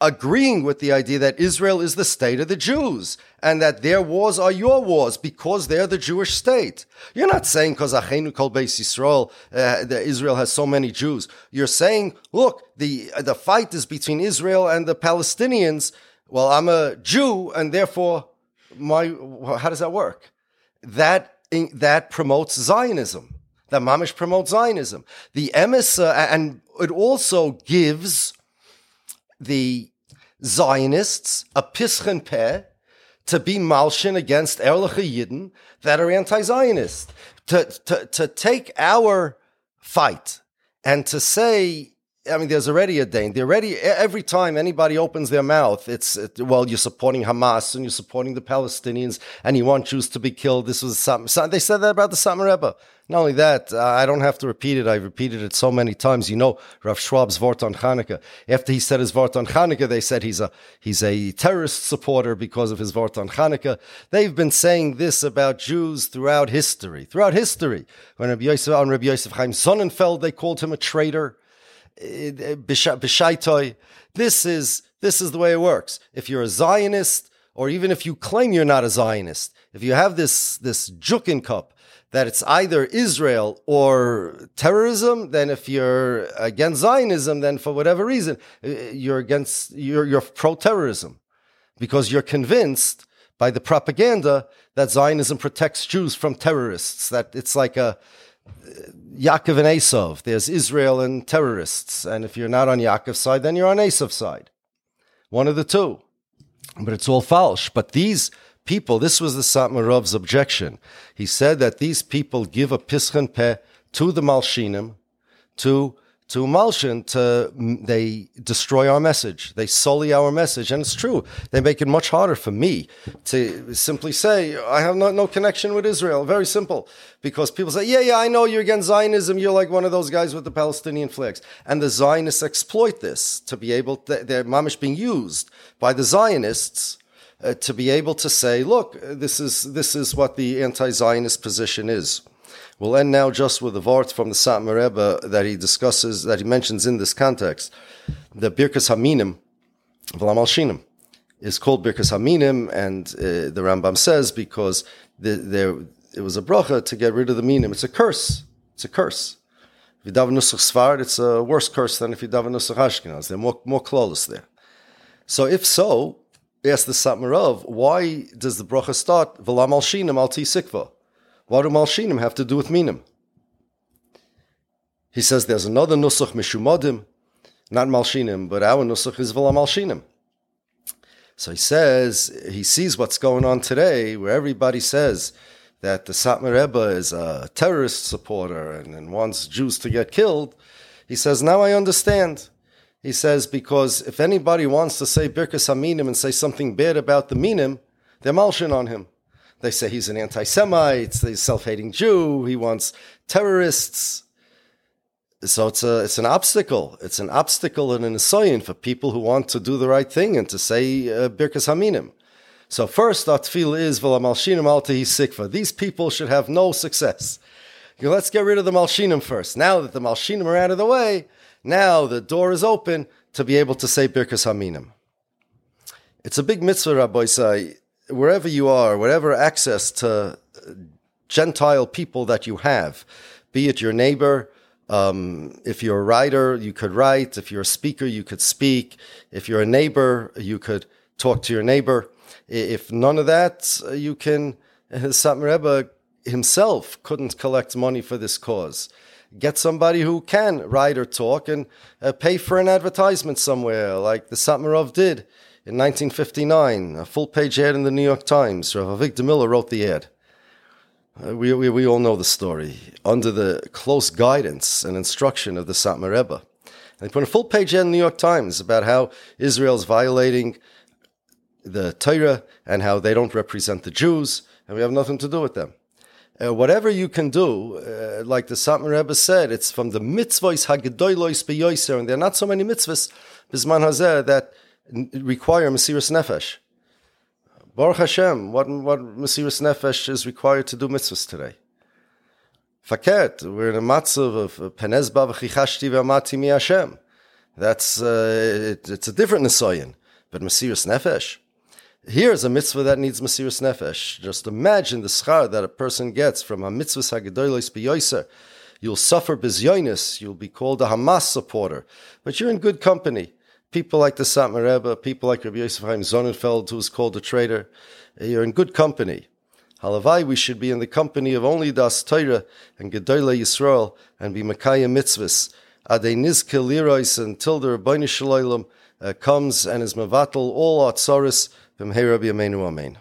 agreeing with the idea that Israel is the state of the Jews and that their wars are your wars because they're the Jewish state. You're not saying because Achenu Kol Beis Yisrael, uh, that Israel has so many Jews. You're saying, look, the the fight is between Israel and the Palestinians. Well, I'm a Jew and therefore my how does that work? That that promotes Zionism. That mamish promotes Zionism. The uh, and it also gives the Zionists a pischen peh to be malshin against Erliche Yidden that are anti-Zionist. To, to, to take our fight and to say, I mean, there's already a Dane. already, every time anybody opens their mouth, it's, it, well, you're supporting Hamas and you're supporting the Palestinians and you want Jews to be killed. This was something, they said that about the Satmar Rebbe. Not only that, uh, I don't have to repeat it. I've repeated it so many times. You know, Rav Schwab's Vort on Hanukkah. After he said his Vort on Hanukkah, they said he's a, he's a terrorist supporter because of his Vort on Hanukkah. They've been saying this about Jews throughout history. Throughout history. When Rabbi Yosef, on Rabbi Yosef Chaim Sonnenfeld, they called him a traitor. Bishaitoi. This is, this is the way it works. If you're a Zionist, or even if you claim you're not a Zionist, if you have this, this jukin cup, that it's either Israel or terrorism, then if you're against Zionism, then for whatever reason, uh, you're against, you're, you're pro-terrorism because you're convinced by the propaganda that Zionism protects Jews from terrorists, that it's like a Yaakov and Esav. There's Israel and terrorists. And if you're not on Yaakov's side, then you're on Esav's side. One of the two. But it's all false. But these people, this was the Satmarov's objection. He said that these people give a pischen peh to the Malshinim to to Malshin to they destroy our message. They sully our message, and it's true. They make it much harder for me to simply say I have no, no connection with Israel. Very simple, because people say, "Yeah, yeah, I know you're against Zionism. You're like one of those guys with the Palestinian flags." And the Zionists exploit this to be able. To, they're mamish being used by the Zionists. Uh, to be able to say, look, this is this is what the anti-Zionist position is. We'll end now just with a vart from the Satmar Rebbe that he discusses, that he mentions in this context. The Birkas Haminim, V'lam Shinim, is called Birkas Haminim, and uh, the Rambam says because the, there it was a bracha to get rid of the minim. It's a curse. It's a curse. If you daven nusach sfard, it's a worse curse than if you daven nusach ashkenaz. They're more more close there. So if so, ask the Satmarov, why does the bracha start v'lam al shinim al? What do Malshinim have to do with Minim? He says there's another Nusach Mishumodim, not Malshinim, but our Nusach is V'la Malshinim. So he says, he sees what's going on today, where everybody says that the Satmar Rebbe is a terrorist supporter and, and wants Jews to get killed. He says, now I understand. He says, because if anybody wants to say Birkas Haminim and say something bad about the Minim, they're Malshin on him. They say he's an anti Semite, he's a self hating Jew, he wants terrorists. So it's, a, it's an obstacle. It's an obstacle and an assoyin for people who want to do the right thing and to say uh, Birkas Haminim. So first, our tefillah is V'la Malshinim Al Sikva. These people should have no success. Let's get rid of the Malshinim first. Now that the Malshinim are out of the way, now the door is open to be able to say Birkas Haminim. It's a big mitzvah, Rabbi say, wherever you are, whatever access to Gentile people that you have, be it your neighbor, um, if you're a writer, you could write. If you're a speaker, you could speak. If you're a neighbor, you could talk to your neighbor. If none of that, you can. Satmar Rebbe himself couldn't collect money for this cause. Get somebody who can write or talk and uh, pay for an advertisement somewhere, like the Satmarov did in 1959, a full page ad in the New York Times. Rav Avigdor Miller wrote the ad. Uh, we, we, we all know the story. Under the close guidance and instruction of the Satmar Rebbe. They put a full page ad in the New York Times about how Israel's violating the Torah and how they don't represent the Jews, and we have nothing to do with them. Uh, whatever you can do, uh, like the Satmar Rebbe said, it's from the mitzvahs hagedoylois beyoiser, and there are not so many mitzvahs bisman hazeh that require Mesiris Nefesh. Baruch Hashem, what, what Mesiris Nefesh is required to do mitzvahs today? Faket, we're in a matzav of Penezba v'chichashti v'amati mi Hashem. That's, uh, it, it's a different Nisayan, but Mesiris Nefesh. Here's a mitzvah that needs Mesiris Nefesh. Just imagine the schar that a person gets from a mitzvah Hagedolos b'yoiser. You'll suffer bizyonis, you'll be called a Hamas supporter, but you're in good company people like the Satmar Rebbe, people like Rabbi Yosef Haim Sonnenfeld, who was called a traitor. You're in good company. Halavai, we should be in the company of only Das Torah and Gedoyle Yisrael and be Makaya mitzvahs. Ade Nizke Lirois until the Shalom uh, comes and is Mavatal all Atzaris Hey Rabbi Amenu Amen.